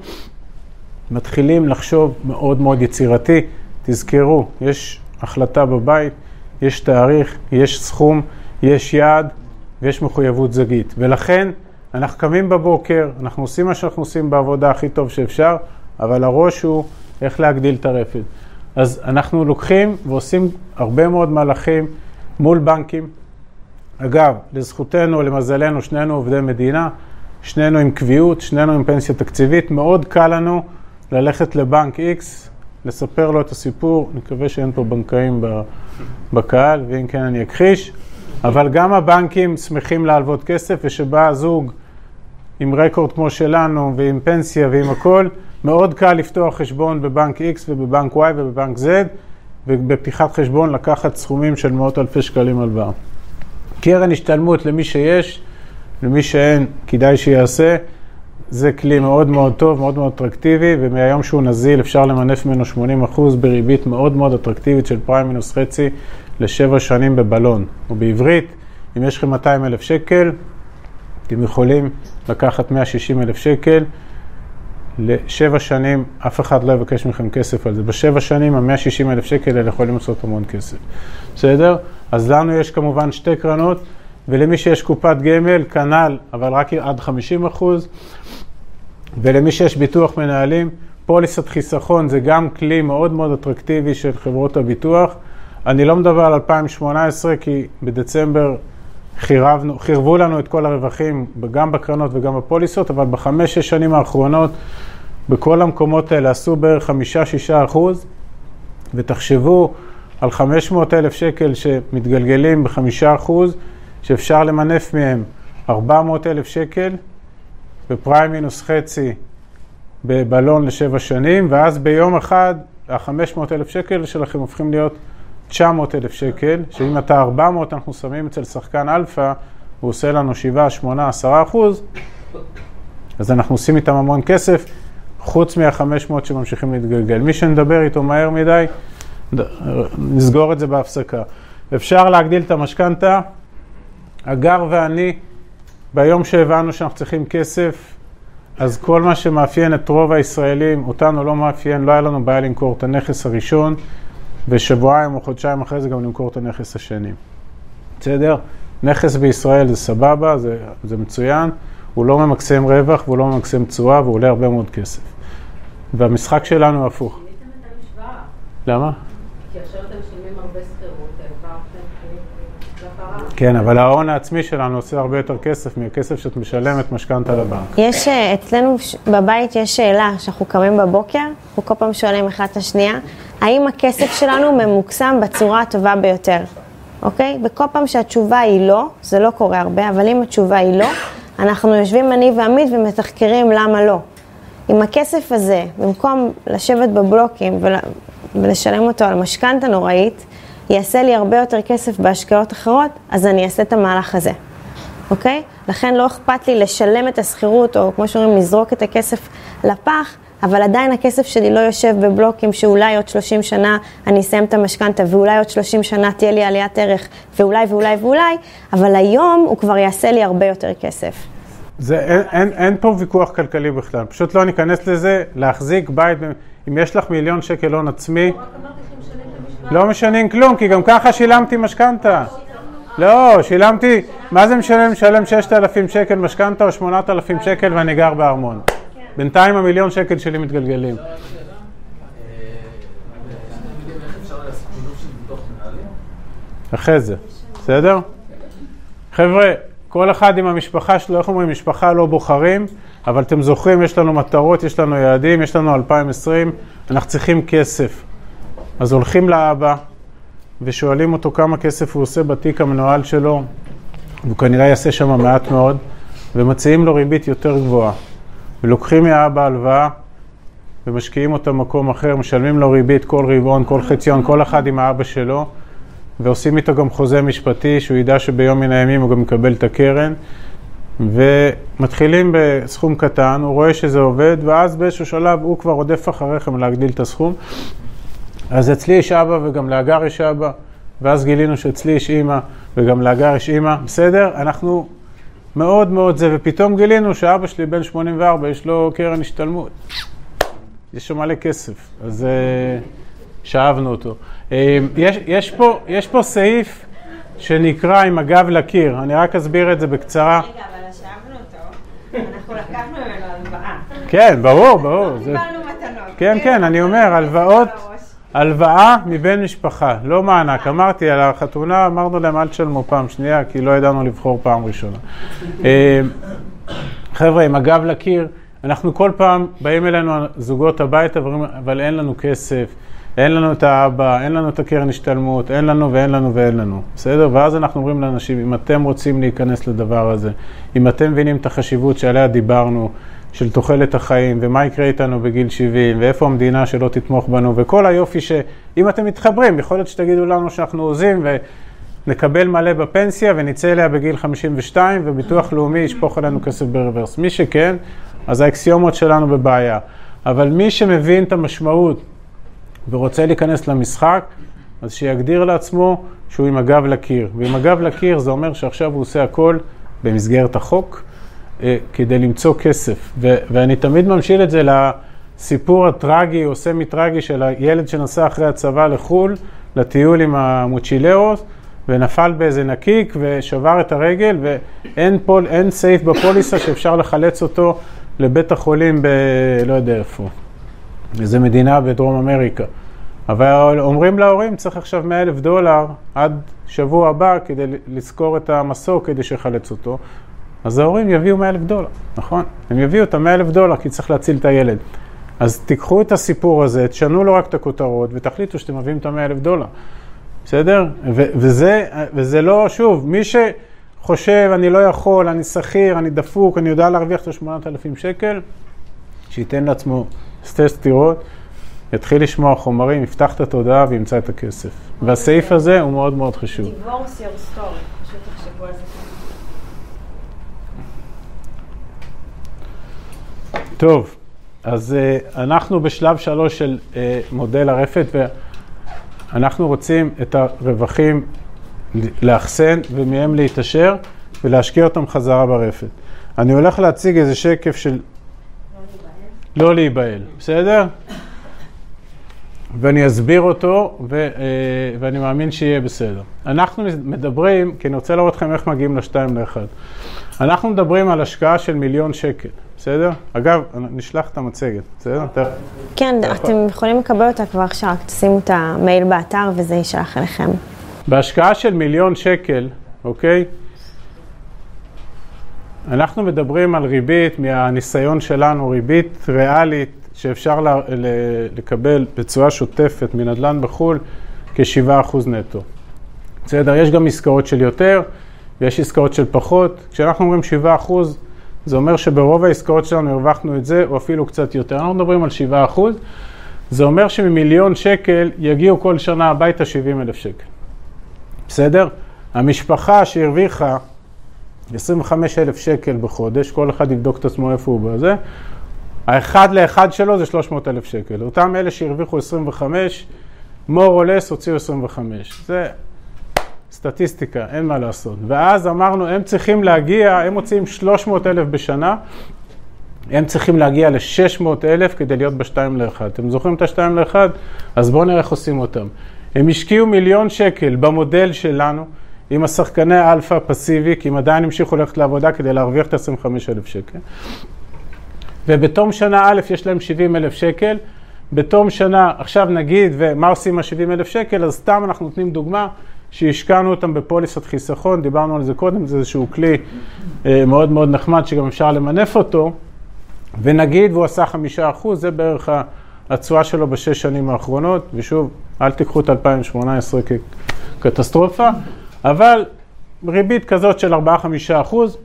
מתחילים לחשוב מאוד מאוד יצירתי. תזכרו, יש החלטה בבית, יש תאריך, יש סכום, יש יעד ויש מחויבות זגית. ולכן אנחנו קמים בבוקר, אנחנו עושים מה שאנחנו עושים בעבודה הכי טוב שאפשר, אבל הראש הוא איך להגדיל את הרפת. אז אנחנו לוקחים ועושים הרבה מאוד מהלכים מול בנקים. אגב, לזכותנו, למזלנו, שנינו עובדי מדינה, שנינו עם קביעות, שנינו עם פנסיה תקציבית, מאוד קל לנו ללכת לבנק X, לספר לו את הסיפור, אני מקווה שאין פה בנקאים בקהל, ואם כן אני אכחיש, אבל גם הבנקים שמחים להלוות כסף, ושבא זוג עם רקורד כמו שלנו, ועם פנסיה ועם הכל, מאוד קל לפתוח חשבון בבנק X ובבנק Y ובבנק Z, ובפתיחת חשבון לקחת סכומים של מאות אלפי שקלים הלוואה. קרן השתלמות למי שיש, למי שאין, כדאי שיעשה. זה כלי מאוד מאוד טוב, מאוד מאוד אטרקטיבי, ומהיום שהוא נזיל אפשר למנף ממנו 80% בריבית מאוד מאוד אטרקטיבית של פריים מינוס חצי לשבע שנים בבלון. ובעברית, אם יש לכם 200 אלף שקל, אתם יכולים לקחת 160 אלף שקל. לשבע שנים, אף אחד לא יבקש מכם כסף על זה. בשבע שנים, ה-160 אלף שקל האלה יכולים לעשות המון כסף. בסדר? אז לנו יש כמובן שתי קרנות, ולמי שיש קופת גמל, כנ"ל, אבל רק עד 50 אחוז. ולמי שיש ביטוח מנהלים, פוליסת חיסכון זה גם כלי מאוד מאוד אטרקטיבי של חברות הביטוח. אני לא מדבר על 2018, כי בדצמבר חירבנו, חירבו לנו את כל הרווחים, גם בקרנות וגם בפוליסות, אבל בחמש-שש שנים האחרונות, בכל המקומות האלה עשו בערך חמישה-שישה אחוז, ותחשבו על 500 אלף שקל שמתגלגלים בחמישה אחוז, שאפשר למנף מהם 400 אלף שקל, בפריים מינוס חצי בבלון לשבע שנים, ואז ביום אחד ה-500 אלף שקל שלכם הופכים להיות 900 אלף שקל, שאם אתה 400 אנחנו שמים אצל שחקן אלפא, הוא עושה לנו 7, 8, 10 אחוז, אז אנחנו עושים איתם המון כסף, חוץ מה-500 שממשיכים להתגלגל. מי שנדבר איתו מהר מדי, נסגור את זה בהפסקה. אפשר להגדיל את המשכנתה. הגר ואני, ביום שהבנו שאנחנו צריכים כסף, אז כל מה שמאפיין את רוב הישראלים, אותנו לא מאפיין, לא היה לנו בעיה למכור את הנכס הראשון. ושבועיים או חודשיים אחרי זה גם למכור את הנכס השני. בסדר? נכס בישראל זה סבבה, זה, זה מצוין, הוא לא ממקסם רווח והוא לא ממקסם תשואה והוא עולה הרבה מאוד כסף. והמשחק שלנו הפוך. למה? כי עכשיו אתם משלמים הרבה שכירות, כן, אבל ההון העצמי שלנו עושה הרבה יותר כסף מהכסף שאת משלמת משכנתה לבנק. יש, אה, אצלנו בבית יש שאלה, שאנחנו קמים בבוקר, אנחנו כל פעם שואלים אחד את השנייה, האם הכסף שלנו ממוקסם בצורה הטובה ביותר, אוקיי? וכל פעם שהתשובה היא לא, זה לא קורה הרבה, אבל אם התשובה היא לא, אנחנו יושבים אני ועמית ומתחקרים למה לא. אם הכסף הזה, במקום לשבת בבלוקים ולשלם אותו על משכנתה נוראית, יעשה לי הרבה יותר כסף בהשקעות אחרות, אז אני אעשה את המהלך הזה, אוקיי? לכן לא אכפת לי לשלם את השכירות, או כמו שאומרים, לזרוק את הכסף לפח, אבל עדיין הכסף שלי לא יושב בבלוקים שאולי עוד 30 שנה אני אסיים את המשכנתה, ואולי עוד 30 שנה תהיה לי עליית ערך, ואולי ואולי ואולי, אבל היום הוא כבר יעשה לי הרבה יותר כסף. זה, אין, אין, אין פה ויכוח כלכלי בכלל, פשוט לא ניכנס לזה, להחזיק בית, אם יש לך מיליון שקל הון עצמי, לא משנים כלום, כי גם ככה שילמתי משכנתה. לא, שילמתי, מה זה משלם? משלם 6,000 שקל משכנתה או 8,000 שקל ואני גר בארמון. בינתיים המיליון שקל שלי מתגלגלים. אחרי זה, בסדר? חבר'ה, כל אחד עם המשפחה שלו, איך אומרים, משפחה לא בוחרים, אבל אתם זוכרים, יש לנו מטרות, יש לנו יעדים, יש לנו 2020, אנחנו צריכים כסף. אז הולכים לאבא ושואלים אותו כמה כסף הוא עושה בתיק המנוהל שלו, והוא כנראה יעשה שם מעט מאוד, ומציעים לו ריבית יותר גבוהה. ולוקחים מהאבא הלוואה ומשקיעים אותה במקום אחר, משלמים לו ריבית כל רבעון, כל חציון, כל אחד עם האבא שלו, ועושים איתו גם חוזה משפטי, שהוא ידע שביום מן הימים הוא גם יקבל את הקרן. ומתחילים בסכום קטן, הוא רואה שזה עובד, ואז באיזשהו שלב הוא כבר רודף אחריכם להגדיל את הסכום. אז אצלי יש אבא וגם לאגר יש אבא, ואז גילינו שאצלי יש אימא וגם לאגר יש אימא, בסדר? אנחנו מאוד מאוד זה, ופתאום גילינו שאבא שלי בן 84, יש לו קרן השתלמות. יש שם מלא כסף, אז uh, שאבנו אותו. Uh, יש, יש, פה, יש פה סעיף שנקרא עם הגב לקיר, אני רק אסביר את זה בקצרה. רגע, אבל שאבנו אותו, אנחנו לקחנו ממנו הלוואה. כן, ברור, ברור. זה- קיבלנו מתנות. כן, כן, אני אומר, הלוואות, הלוואה מבן משפחה, לא מענק. אמרתי, על החתונה אמרנו להם, אל תשלמו פעם שנייה, כי לא ידענו לבחור פעם ראשונה. אה, חבר'ה, עם הגב לקיר, אנחנו כל פעם באים אלינו זוגות הביתה אבל אין לנו כסף, אין לנו את האבא, אין לנו את הקרן השתלמות, אין לנו ואין לנו ואין לנו, בסדר? ואז אנחנו אומרים לאנשים, אם אתם רוצים להיכנס לדבר הזה, אם אתם מבינים את החשיבות שעליה דיברנו, של תוחלת החיים, ומה יקרה איתנו בגיל 70, ואיפה המדינה שלא תתמוך בנו, וכל היופי שאם אתם מתחברים, יכול להיות שתגידו לנו שאנחנו עוזים ונקבל מלא בפנסיה ונצא אליה בגיל 52, וביטוח לאומי ישפוך עלינו כסף ברוורס. מי שכן, אז האקסיומות שלנו בבעיה. אבל מי שמבין את המשמעות ורוצה להיכנס למשחק, אז שיגדיר לעצמו שהוא עם הגב לקיר. ועם הגב לקיר זה אומר שעכשיו הוא עושה הכל במסגרת החוק, כדי למצוא כסף. ו- ואני תמיד ממשיל את זה לסיפור הטרגי או סמי-טרגי של הילד שנסע אחרי הצבא לחו"ל, לטיול עם המוצ'ילרוס, ונפל באיזה נקיק ושבר את הרגל, ואין פול, סעיף בפוליסה שאפשר לחלץ אותו לבית החולים ב... לא יודע איפה. איזה מדינה בדרום אמריקה. אבל אומרים להורים, צריך עכשיו 100 אלף דולר עד שבוע הבא כדי לזכור את המסוק כדי שיחלץ אותו. אז ההורים יביאו 100 אלף דולר, נכון? הם יביאו את ה-100 אלף דולר כי צריך להציל את הילד. אז תיקחו את הסיפור הזה, תשנו לו רק את הכותרות ותחליטו שאתם מביאים את ה-100 אלף דולר. בסדר? ו- וזה, וזה לא, שוב, מי שחושב, אני לא יכול, אני שכיר, אני דפוק, אני יודע להרוויח את ה-8,000 שקל, שייתן לעצמו שתי סטירות, יתחיל לשמוע חומרים, יפתח את התודעה וימצא את הכסף. והסעיף הזה הוא מאוד מאוד חשוב. divorce your story, פשוט תחשבו על זה. טוב, אז uh, אנחנו בשלב שלוש של uh, מודל הרפת, ואנחנו רוצים את הרווחים לאחסן ומהם להתעשר ולהשקיע אותם חזרה ברפת. אני הולך להציג איזה שקף של לא להיבהל, בסדר? ואני אסביר אותו, ו, uh, ואני מאמין שיהיה בסדר. אנחנו מדברים, כי אני רוצה להראות לכם איך מגיעים לשתיים לאחד. אנחנו מדברים על השקעה של מיליון שקל, בסדר? אגב, נשלח את המצגת, בסדר? כן, אתם יכולים לקבל אותה כבר עכשיו, רק תשימו את המייל באתר וזה יישלח אליכם. בהשקעה של מיליון שקל, אוקיי? אנחנו מדברים על ריבית, מהניסיון שלנו, ריבית ריאלית שאפשר ל- ל- לקבל בצורה שוטפת מנדל"ן בחו"ל כ-7% נטו. בסדר, יש גם עסקאות של יותר ויש עסקאות של פחות. כשאנחנו אומרים 7%, זה אומר שברוב העסקאות שלנו הרווחנו את זה, או אפילו קצת יותר. אנחנו מדברים על 7%, זה אומר שממיליון שקל יגיעו כל שנה הביתה 70 אלף שקל. בסדר? המשפחה שהרוויחה 25 אלף שקל בחודש, כל אחד יבדוק את עצמו איפה הוא בזה, האחד לאחד שלו זה 300 אלף שקל. אותם אלה שהרוויחו 25, more or less הוציאו 25. זה סטטיסטיקה, אין מה לעשות. ואז אמרנו, הם צריכים להגיע, הם מוציאים 300 אלף בשנה, הם צריכים להגיע ל-600 אלף כדי להיות בשתיים לאחד. אתם זוכרים את השתיים לאחד? אז בואו נראה איך עושים אותם. הם השקיעו מיליון שקל במודל שלנו, עם השחקני אלפא פסיבי, כי הם עדיין המשיכו ללכת לעבודה כדי להרוויח את ה-25,000 שקל. ובתום שנה א' יש להם 70 אלף שקל, בתום שנה, עכשיו נגיד, ומה עושים עם ה-70 אלף שקל, אז סתם אנחנו נותנים דוגמה שהשקענו אותם בפוליסת חיסכון, דיברנו על זה קודם, זה איזשהו כלי אה, מאוד מאוד נחמד שגם אפשר למנף אותו, ונגיד והוא עשה חמישה אחוז, זה בערך התשואה שלו בשש שנים האחרונות, ושוב, אל תיקחו את 2018 כקטסטרופה, אבל ריבית כזאת של 4-5 אחוז,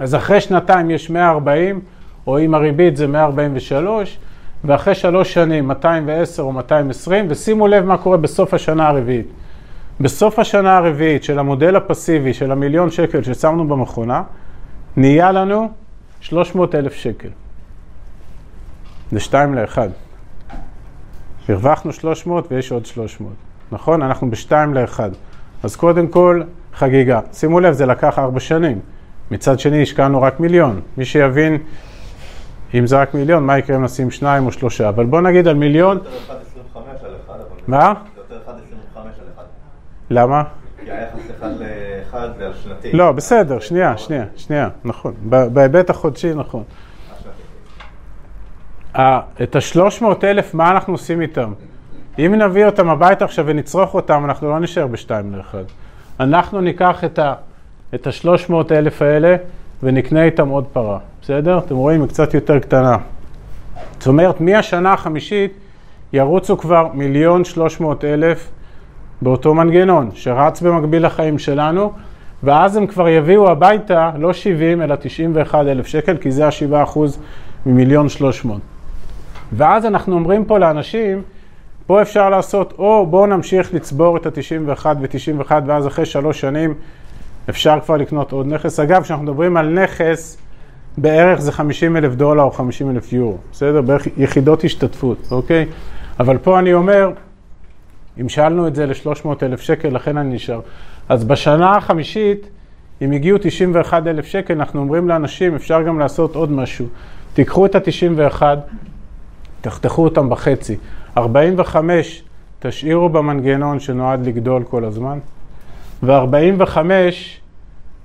אז אחרי שנתיים יש 140, או אם הריבית זה 143, ואחרי שלוש שנים 210 או 220, ושימו לב מה קורה בסוף השנה הרביעית. בסוף השנה הרביעית של המודל הפסיבי של המיליון שקל ששמנו במכונה, נהיה לנו 300 אלף שקל. זה שתיים לאחד. הרווחנו 300 ויש עוד 300. נכון? אנחנו בשתיים לאחד. אז קודם כל, חגיגה. שימו לב, זה לקח ארבע שנים. מצד שני, השקענו רק מיליון. מי שיבין, אם זה רק מיליון, מה יקרה אם נשים שניים או שלושה? אבל בוא נגיד על מיליון... יותר 1.25 על אחד, אבל... מה? זה יותר 1.25 על אחד. למה? כי היחס אחד ל-1 אחד ועל שנתי. לא, בסדר, שנייה, שנייה, שנייה, נכון. בהיבט החודשי, נכון. ה- את ה-300 אלף, מה אנחנו עושים איתם? אם נביא אותם הביתה עכשיו ונצרוך אותם, אנחנו לא נשאר בשתיים לאחד. אנחנו ניקח את ה- את ה-300 אלף האלה ונקנה איתם עוד פרה, בסדר? אתם רואים, היא קצת יותר קטנה. זאת אומרת, מהשנה החמישית ירוצו כבר מיליון שלוש מאות אלף באותו מנגנון, שרץ במקביל לחיים שלנו, ואז הם כבר יביאו הביתה לא 70 אלא 91 אלף שקל, כי זה ה-7 אחוז ממיליון שלוש מאות. ואז אנחנו אומרים פה לאנשים, פה אפשר לעשות, או בואו נמשיך לצבור את ה-91 ו-91, ואז אחרי שלוש שנים אפשר כבר לקנות עוד נכס. אגב, כשאנחנו מדברים על נכס, בערך זה 50 אלף דולר או 50 אלף יורו, בסדר? בערך יחידות השתתפות, אוקיי? אבל פה אני אומר, המשלנו את זה ל-300 אלף שקל, לכן אני נשאר. אז בשנה החמישית, אם הגיעו 91 אלף שקל, אנחנו אומרים לאנשים, אפשר גם לעשות עוד משהו. תיקחו את ה-91, תחתכו אותם בחצי. 45 תשאירו במנגנון שנועד לגדול כל הזמן, ו-45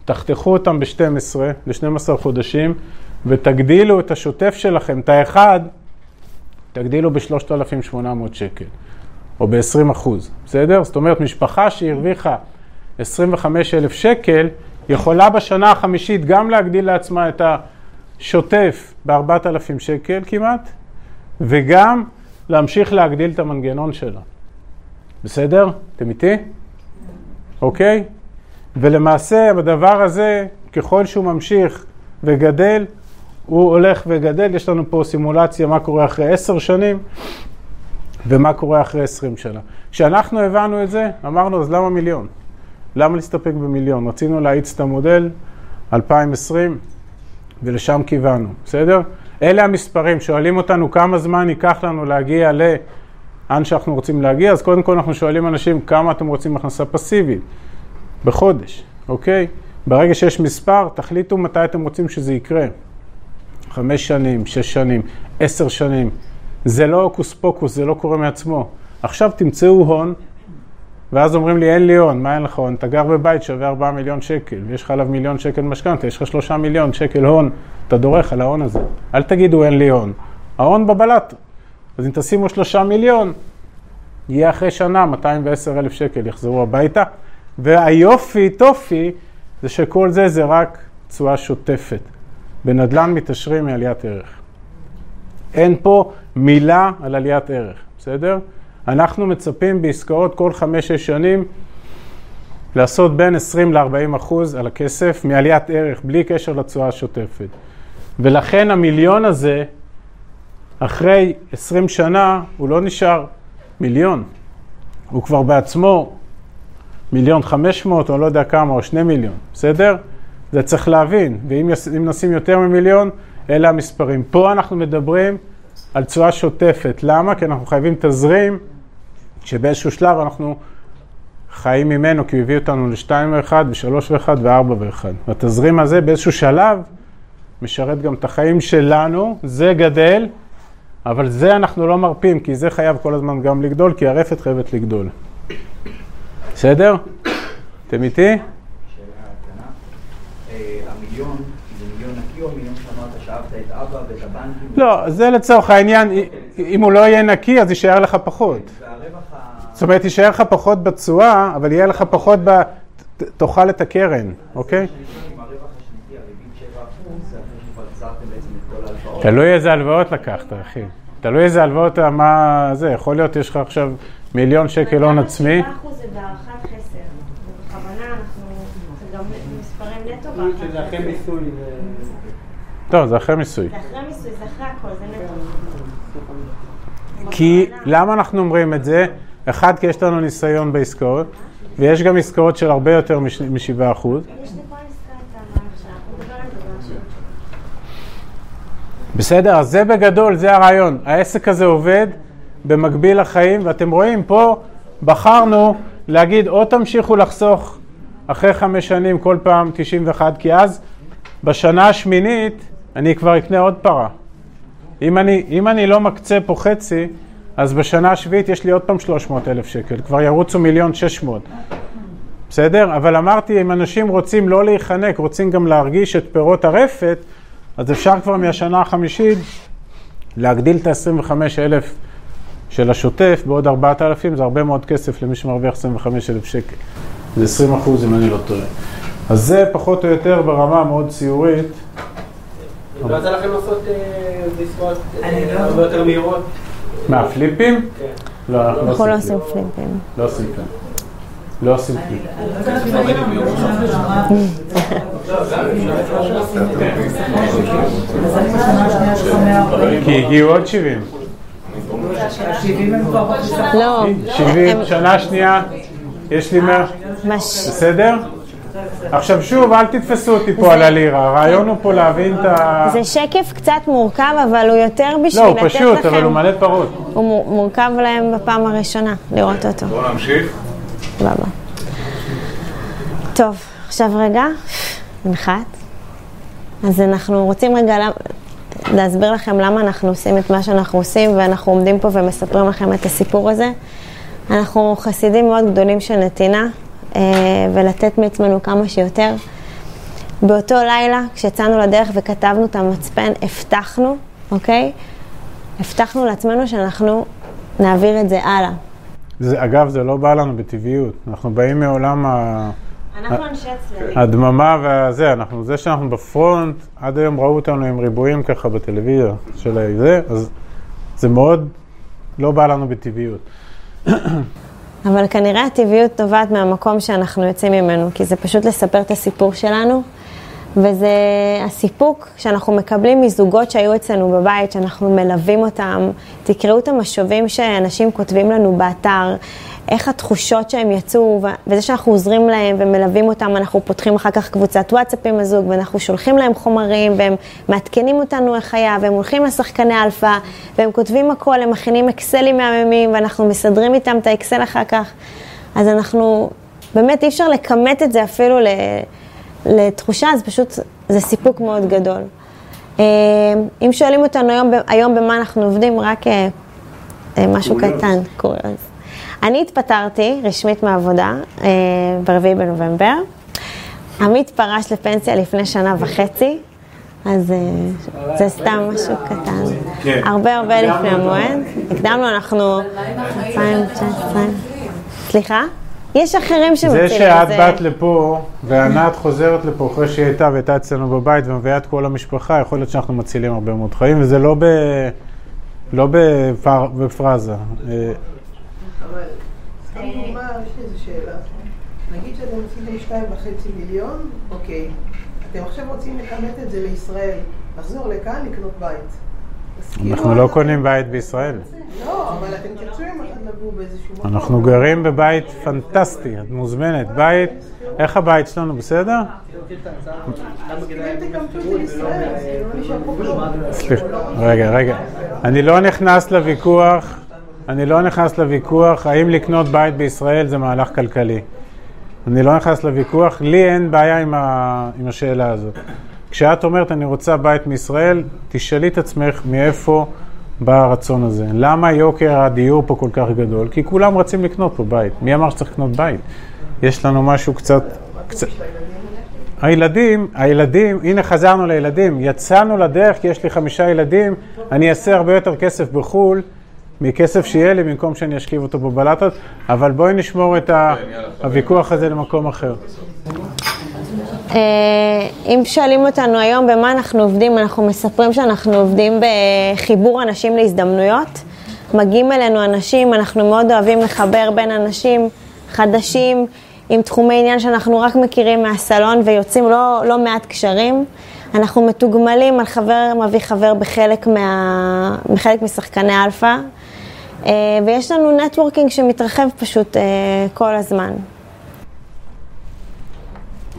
תחתכו אותם ב-12, ל-12 חודשים, ותגדילו את השוטף שלכם, את האחד, תגדילו ב-3,800 שקל, או ב-20 אחוז, בסדר? זאת אומרת, משפחה שהרוויחה 25,000 שקל, יכולה בשנה החמישית גם להגדיל לעצמה את השוטף ב-4,000 שקל כמעט, וגם להמשיך להגדיל את המנגנון שלה. בסדר? אתם איתי? אוקיי? ולמעשה בדבר הזה, ככל שהוא ממשיך וגדל, הוא הולך וגדל. יש לנו פה סימולציה מה קורה אחרי עשר שנים ומה קורה אחרי עשרים שנה. כשאנחנו הבנו את זה, אמרנו, אז למה מיליון? למה להסתפק במיליון? רצינו להאיץ את המודל 2020 ולשם כיוונו, בסדר? אלה המספרים, שואלים אותנו כמה זמן ייקח לנו להגיע לאן שאנחנו רוצים להגיע, אז קודם כל אנחנו שואלים אנשים כמה אתם רוצים הכנסה פסיבית בחודש, אוקיי? ברגע שיש מספר, תחליטו מתי אתם רוצים שזה יקרה. חמש שנים, שש שנים, עשר שנים. זה לא הוקוס פוקוס, זה לא קורה מעצמו. עכשיו תמצאו הון, ואז אומרים לי, אין לי הון, מה אין לך הון? אתה גר בבית שווה 4 מיליון שקל, ויש לך עליו מיליון שקל משכנתה, יש לך 3 מיליון שקל הון, אתה דורך על ההון הזה. אל תגידו אין לי הון. ההון בבלט. אז אם תשימו 3 מיליון, יהיה אחרי שנה 210 אלף שקל, יחזרו הביתה. והיופי, טופי, זה שכל זה זה רק תשואה שוטפת. בנדל"ן מתעשרים מעליית ערך. אין פה מילה על עליית ערך, בסדר? אנחנו מצפים בעסקאות כל חמש-שש שנים לעשות בין 20 ל-40 אחוז על הכסף מעליית ערך, בלי קשר לתשואה השוטפת. ולכן המיליון הזה, אחרי 20 שנה, הוא לא נשאר מיליון. הוא כבר בעצמו מיליון 500 או לא יודע כמה, או 2 מיליון, בסדר? זה צריך להבין, ואם נשים יותר ממיליון, אלה המספרים. פה אנחנו מדברים על תשואה שוטפת. למה? כי אנחנו חייבים תזרים שבאיזשהו שלב אנחנו חיים ממנו, כי הוא הביא אותנו ל-2 ו-1 ו-3 ו-1 ו-4 ו-1. והתזרים הזה באיזשהו שלב משרת גם את החיים שלנו, זה גדל, אבל זה אנחנו לא מרפים, כי זה חייב כל הזמן גם לגדול, כי הרפת חייבת לגדול. בסדר? אתם איתי? שאלה קטנה. אה, המיליון, זה מיליון נקי או מיליון שאמרת שאהבת את אבא ואת הבנקים? לא, זה לצורך העניין, אם הוא לא יהיה נקי אז יישאר לך פחות. זאת אומרת, יישאר לך פחות בתשואה, אבל יהיה לך פחות ב... תאכל את הקרן, אוקיי? אם הרווח השנתי, הריבית 7 אחוז, זה אחרי שכבר החזרתם בעצם את כל ההלוואות. תלוי איזה הלוואות לקחת, אחי. תלוי איזה הלוואות, מה זה, יכול להיות יש לך עכשיו מיליון שקל הון עצמי. 7% זה בהערכת חסר. ובכוונה אנחנו, זה גם מספרי נטו זאת אומרת שזה בהערכת אחרי. מיסוי. טוב, זה אחרי מיסוי. זה אחרי מיסוי, זה אחרי הכל, זה נטו. כי. למה אנחנו אומרים את זה? אחד, כי יש לנו ניסיון בעסקאות, ויש גם עסקאות של הרבה יותר מ-7%. יש פה עסקה בהמשך. בסדר, אז זה בגדול, זה הרעיון. העסק הזה עובד במקביל לחיים, ואתם רואים, פה בחרנו להגיד, או תמשיכו לחסוך אחרי חמש שנים כל פעם 91, כי אז בשנה השמינית אני כבר אקנה עוד פרה. אם אני, אם אני לא מקצה פה חצי, אז בשנה השביעית יש לי עוד פעם 300 אלף שקל, כבר ירוצו מיליון 600. בסדר? אבל אמרתי, אם אנשים רוצים לא להיחנק, רוצים גם להרגיש את פירות הרפת, אז אפשר כבר מהשנה החמישית להגדיל את ה-25,000 של השוטף בעוד 4,000, זה הרבה מאוד כסף למי שמרוויח 25,000 שקל. זה 20 אחוז אם אני לא טועה. אז זה פחות או יותר ברמה מאוד ציורית. לא יצא לכם לעשות אה, ויסות אני לא- הרבה יותר מהירות? מה, פליפים? כן. לא, אנחנו אנחנו לא לא עושים עושים flip. פליפים. לא עושים flip. לא עושים flip. כי הגיעו עוד 70. לא, 70, הם- שנה שנייה, יש לי 100, מש... בסדר? עכשיו שוב, אל תתפסו אותי פה על הלירה, הרעיון הוא פה להבין את ה... זה שקף קצת מורכב, אבל הוא יותר בשביל לא, לתת הוא לכם... פשוט, אבל הוא מלא פרות. הוא מור- מורכב להם בפעם הראשונה, לראות אותו. בואו נמשיך. סבבה. טוב, עכשיו רגע, נחת. אז אנחנו רוצים רגע לה- להסביר לכם למה אנחנו עושים את מה שאנחנו עושים, ואנחנו עומדים פה ומספרים לכם את הסיפור הזה. אנחנו חסידים מאוד גדולים של נתינה, ולתת מעצמנו כמה שיותר. באותו לילה, כשיצאנו לדרך וכתבנו את המצפן, הבטחנו, אוקיי? הבטחנו לעצמנו שאנחנו נעביר את זה הלאה. זה, אגב, זה לא בא לנו בטבעיות. אנחנו באים מעולם ה... אנחנו אנשי צללים. הדממה והזה, אנחנו, זה שאנחנו בפרונט, עד היום ראו אותנו עם ריבועים ככה בטלוויזיה של זה, אז זה מאוד לא בא לנו בטבעיות. אבל כנראה הטבעיות נובעת מהמקום שאנחנו יוצאים ממנו, כי זה פשוט לספר את הסיפור שלנו, וזה הסיפוק שאנחנו מקבלים מזוגות שהיו אצלנו בבית, שאנחנו מלווים אותם. תקראו את המשובים שאנשים כותבים לנו באתר, איך התחושות שהם יצאו, וזה שאנחנו עוזרים להם ומלווים אותם, אנחנו פותחים אחר כך קבוצת וואטסאפ עם הזוג, ואנחנו שולחים להם חומרים, והם מעדכנים אותנו איך היה, והם הולכים לשחקני אלפא, והם כותבים הכל, הם מכינים אקסלים מהממים, ואנחנו מסדרים איתם את האקסל אחר כך. אז אנחנו, באמת אי אפשר לכמת את זה אפילו ל- לתחושה, אז פשוט זה סיפוק מאוד גדול. אה, אם שואלים אותנו היום, היום במה אנחנו עובדים, רק אה, אה, משהו קטן, קוריוז. אני התפטרתי רשמית מהעבודה אה, ב-4 בנובמבר. עמית פרש לפנסיה לפני שנה וחצי, אז זה סתם משהו קטן. כן. הרבה הרבה לפני המועד. הקדמנו, אנחנו 2019. סליחה? יש אחרים שמצילים זה את שאת זה. באת לפה, וענת חוזרת לפה אחרי שהיא הייתה והייתה אצלנו בבית ומביאה את כל המשפחה, יכול להיות שאנחנו מצילים הרבה מאוד חיים, וזה לא ב... לא בפר... בפרזה. אה. נגיד שאתם עשיתם שתיים וחצי מיליון, אוקיי. אתם עכשיו רוצים לכמת את זה לישראל, לחזור לכאן, לקנות בית. אנחנו לא קונים בית בישראל. לא, אבל אתם תרצו יום אחד לגור באיזשהו מקום. אנחנו גרים בבית פנטסטי, את מוזמנת. בית, איך הבית שלנו, בסדר? סליחה, רגע, רגע. אני לא נכנס לוויכוח, אני לא נכנס לוויכוח האם לקנות בית בישראל זה מהלך כלכלי. אני לא נכנס לוויכוח, לי אין בעיה. עם השאלה הזאת. כשאת אומרת אני רוצה בית מישראל, תשאלי את עצמך מאיפה בא הרצון הזה. למה יוקר הדיור פה כל כך גדול? כי כולם רוצים לקנות פה בית. מי אמר שצריך לקנות בית? יש לנו משהו קצת... קצת... הילדים, הילדים, הנה חזרנו לילדים, יצאנו לדרך כי יש לי חמישה ילדים, אני אעשה הרבה יותר כסף בחו"ל מכסף שיהיה לי במקום שאני אשכיב אותו בבלטות, אבל בואי נשמור את הוויכוח הזה למקום אחר. אה, אם שואלים אותנו היום במה אנחנו עובדים, אנחנו מספרים שאנחנו עובדים בחיבור אנשים להזדמנויות. מגיעים אלינו אנשים, אנחנו מאוד אוהבים לחבר בין אנשים חדשים עם תחומי עניין שאנחנו רק מכירים מהסלון ויוצאים לא, לא מעט קשרים. אנחנו מתוגמלים על חבר מביא חבר בחלק, מה, בחלק משחקני אלפא, אה, ויש לנו networking שמתרחב פשוט אה, כל הזמן.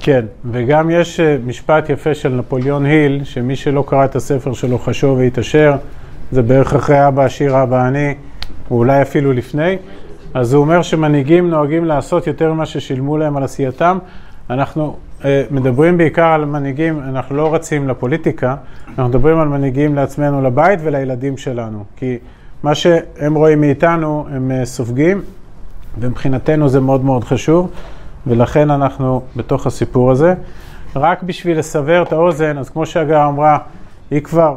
כן, וגם יש אה, משפט יפה של נפוליאון היל, שמי שלא קרא את הספר שלו חשוב ויתעשר, זה בערך אחרי אבא עשיר אבא עני, או אולי אפילו לפני, אז הוא אומר שמנהיגים נוהגים לעשות יותר ממה ששילמו להם על עשייתם. אנחנו אה, מדברים בעיקר על מנהיגים, אנחנו לא רצים לפוליטיקה, אנחנו מדברים על מנהיגים לעצמנו, לבית ולילדים שלנו, כי מה שהם רואים מאיתנו הם אה, סופגים, ומבחינתנו זה מאוד מאוד חשוב. ולכן אנחנו בתוך הסיפור הזה. רק בשביל לסבר את האוזן, אז כמו שהגר אמרה, היא כבר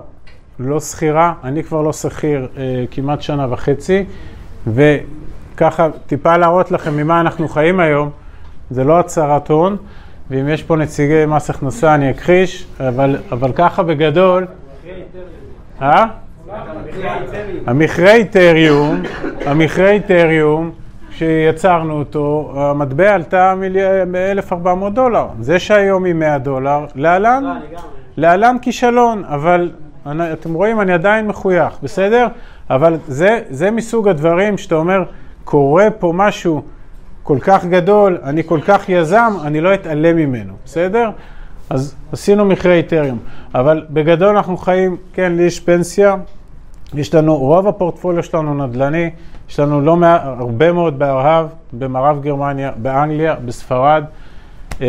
לא שכירה, אני כבר לא שכיר אה, כמעט שנה וחצי, וככה טיפה להראות לכם ממה אנחנו חיים היום, זה לא הצהרת הון, ואם יש פה נציגי מס הכנסה אני אכחיש, אבל, אבל ככה בגדול... אה? המכרה איתריום, המכרה איתריום, כשיצרנו אותו, המטבע עלתה ב-1,400 דולר. זה שהיום היא 100 דולר, להלן, להלן כישלון, אבל אני, אתם רואים, אני עדיין מחוייך, בסדר? אבל זה, זה מסוג הדברים שאתה אומר, קורה פה משהו כל כך גדול, אני כל כך יזם, אני לא אתעלם ממנו, בסדר? אז עשינו מכרה איתריום. אבל בגדול אנחנו חיים, כן, לי יש פנסיה, יש לנו, רוב הפורטפוליו שלנו נדל"ני, יש לנו לא מעט, הרבה מאוד בארהב, במערב גרמניה, באנגליה, בספרד. אמ,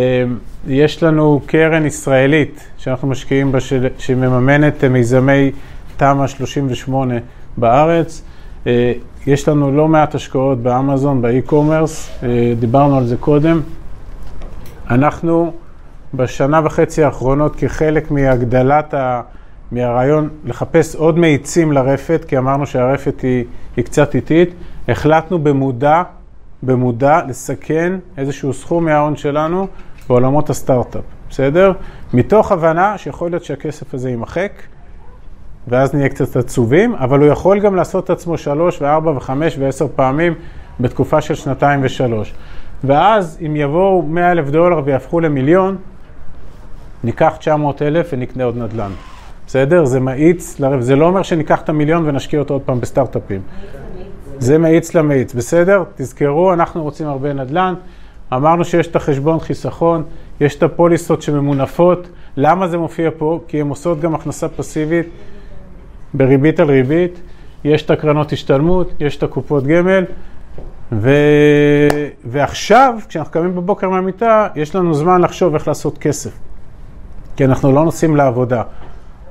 יש לנו קרן ישראלית שאנחנו משקיעים בה, שמממנת מיזמי תמ"א 38 בארץ. אה, יש לנו לא מעט השקעות באמזון, באי-קומרס, אה, דיברנו על זה קודם. אנחנו בשנה וחצי האחרונות, כחלק מהגדלת ה... מהרעיון לחפש עוד מאיצים לרפת, כי אמרנו שהרפת היא, היא קצת איטית, החלטנו במודע, במודע לסכן איזשהו סכום מההון שלנו בעולמות הסטארט-אפ, בסדר? מתוך הבנה שיכול להיות שהכסף הזה יימחק, ואז נהיה קצת עצובים, אבל הוא יכול גם לעשות את עצמו שלוש וארבע וחמש ועשר פעמים בתקופה של שנתיים ושלוש. ואז אם יבואו מאה אלף דולר ויהפכו למיליון, ניקח 900 אלף ונקנה עוד נדל"ן. בסדר? זה מאיץ, זה לא אומר שניקח את המיליון ונשקיע אותו עוד פעם בסטארט-אפים. זה מאיץ למאיץ, בסדר? תזכרו, אנחנו רוצים הרבה נדל"ן. אמרנו שיש את החשבון חיסכון, יש את הפוליסות שממונפות. למה זה מופיע פה? כי הן עושות גם הכנסה פסיבית בריבית על ריבית. יש את הקרנות השתלמות, יש את הקופות גמל. ו... ועכשיו, כשאנחנו קמים בבוקר מהמיטה, יש לנו זמן לחשוב איך לעשות כסף. כי אנחנו לא נוסעים לעבודה.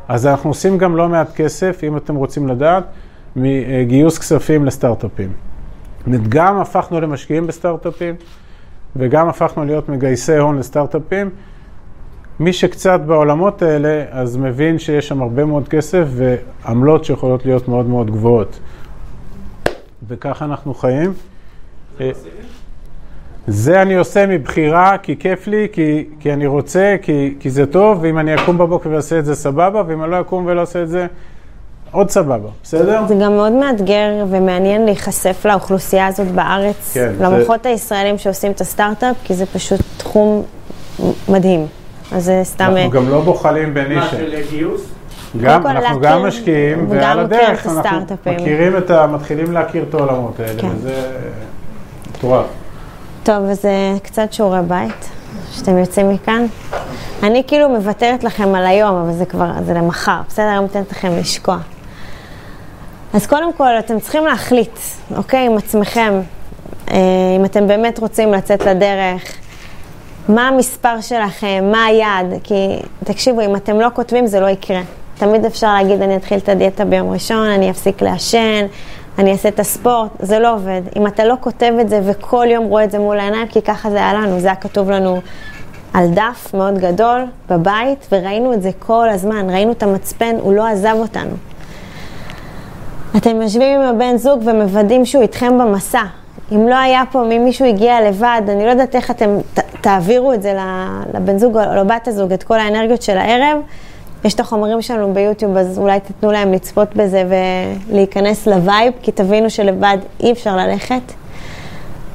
אז אנחנו עושים גם לא מעט כסף, אם אתם רוצים לדעת, מגיוס כספים לסטארט-אפים. גם הפכנו למשקיעים בסטארט-אפים, וגם הפכנו להיות מגייסי הון לסטארט-אפים. מי שקצת בעולמות האלה, אז מבין שיש שם הרבה מאוד כסף ועמלות שיכולות להיות מאוד מאוד גבוהות. וככה אנחנו חיים. זה אני עושה מבחירה, כי כיף לי, כי, כי אני רוצה, כי, כי זה טוב, ואם אני אקום בבוקר ואעשה את זה סבבה, ואם אני לא אקום ולא אעשה את זה, עוד סבבה, בסדר? זה גם מאוד מאתגר ומעניין להיחשף לאוכלוסייה הזאת בארץ, כן, למוחות זה... הישראלים שעושים את הסטארט-אפ, כי זה פשוט תחום מדהים. אז זה סתם... אנחנו אה, גם לא בוחלים בנישה. מה, של גיוס? גם, אנחנו להכיר, גם משקיעים, ועל הדרך אנחנו מכירים את ה... מתחילים להכיר את העולמות האלה, כן. וזה מטורף. טוב, אז קצת שיעורי בית, שאתם יוצאים מכאן. אני כאילו מוותרת לכם על היום, אבל זה כבר, זה למחר, בסדר? היום נותנת לכם לשקוע. אז קודם כל, אתם צריכים להחליט, אוקיי, עם עצמכם, אה, אם אתם באמת רוצים לצאת לדרך, מה המספר שלכם, מה היעד, כי תקשיבו, אם אתם לא כותבים זה לא יקרה. תמיד אפשר להגיד, אני אתחיל את הדיאטה ביום ראשון, אני אפסיק לעשן, אני אעשה את הספורט, זה לא עובד. אם אתה לא כותב את זה וכל יום רואה את זה מול העיניים, כי ככה זה היה לנו, זה היה כתוב לנו על דף מאוד גדול בבית, וראינו את זה כל הזמן, ראינו את המצפן, הוא לא עזב אותנו. אתם יושבים עם הבן זוג ומוודאים שהוא איתכם במסע. אם לא היה פה, אם מישהו הגיע לבד, אני לא יודעת איך אתם ת, תעבירו את זה לבן זוג או לבת הזוג, את כל האנרגיות של הערב. יש את החומרים שלנו ביוטיוב, אז אולי תיתנו להם לצפות בזה ולהיכנס לווייב, כי תבינו שלבד אי אפשר ללכת.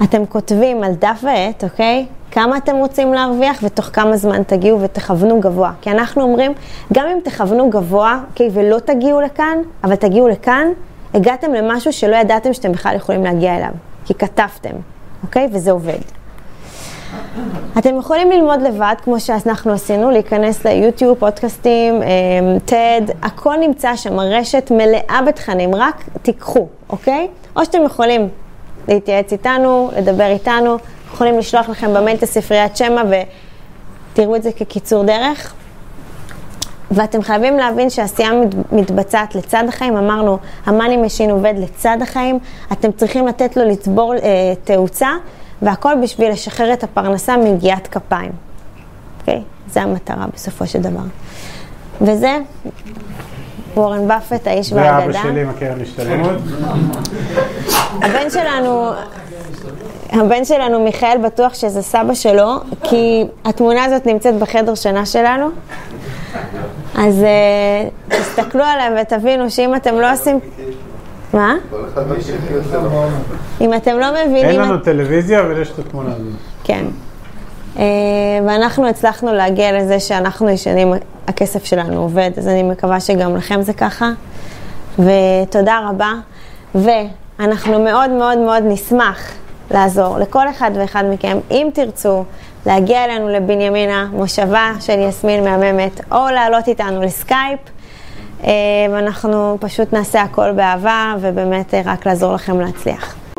אתם כותבים על דף ועט, אוקיי? כמה אתם רוצים להרוויח ותוך כמה זמן תגיעו ותכוונו גבוה. כי אנחנו אומרים, גם אם תכוונו גבוה, אוקיי, ולא תגיעו לכאן, אבל תגיעו לכאן, הגעתם למשהו שלא ידעתם שאתם בכלל יכולים להגיע אליו. כי כתבתם, אוקיי? וזה עובד. אתם יכולים ללמוד לבד, כמו שאנחנו עשינו, להיכנס ליוטיוב, פודקאסטים, TED, אמ, הכל נמצא שם, הרשת מלאה בתכנים, רק תיקחו, אוקיי? או שאתם יכולים להתייעץ איתנו, לדבר איתנו, יכולים לשלוח לכם במייל את הספריית שמע ותראו את זה כקיצור דרך. ואתם חייבים להבין שעשייה מתבצעת לצד החיים, אמרנו, ה money machine עובד לצד החיים, אתם צריכים לתת לו לצבור אה, תאוצה. והכל בשביל לשחרר את הפרנסה מיגיעת כפיים. אוקיי? זה המטרה בסופו של דבר. וזה וורן באפט, האיש והאגדה. ואבא שלי עם הקרן השתלמות. הבן שלנו, הבן שלנו מיכאל בטוח שזה סבא שלו, כי התמונה הזאת נמצאת בחדר שינה שלנו. אז uh, תסתכלו עליהם ותבינו שאם אתם לא עושים... מה? אם אתם לא מבינים... אין לנו טלוויזיה, אבל יש את התמונה הזאת. כן. אה, ואנחנו הצלחנו להגיע לזה שאנחנו ישנים, הכסף שלנו עובד, אז אני מקווה שגם לכם זה ככה. ותודה רבה. ואנחנו מאוד מאוד מאוד נשמח לעזור לכל אחד ואחד מכם, אם תרצו להגיע אלינו לבנימינה, מושבה של יסמין מהממת, או לעלות איתנו לסקייפ. ואנחנו פשוט נעשה הכל באהבה, ובאמת אה, רק לעזור לכם להצליח.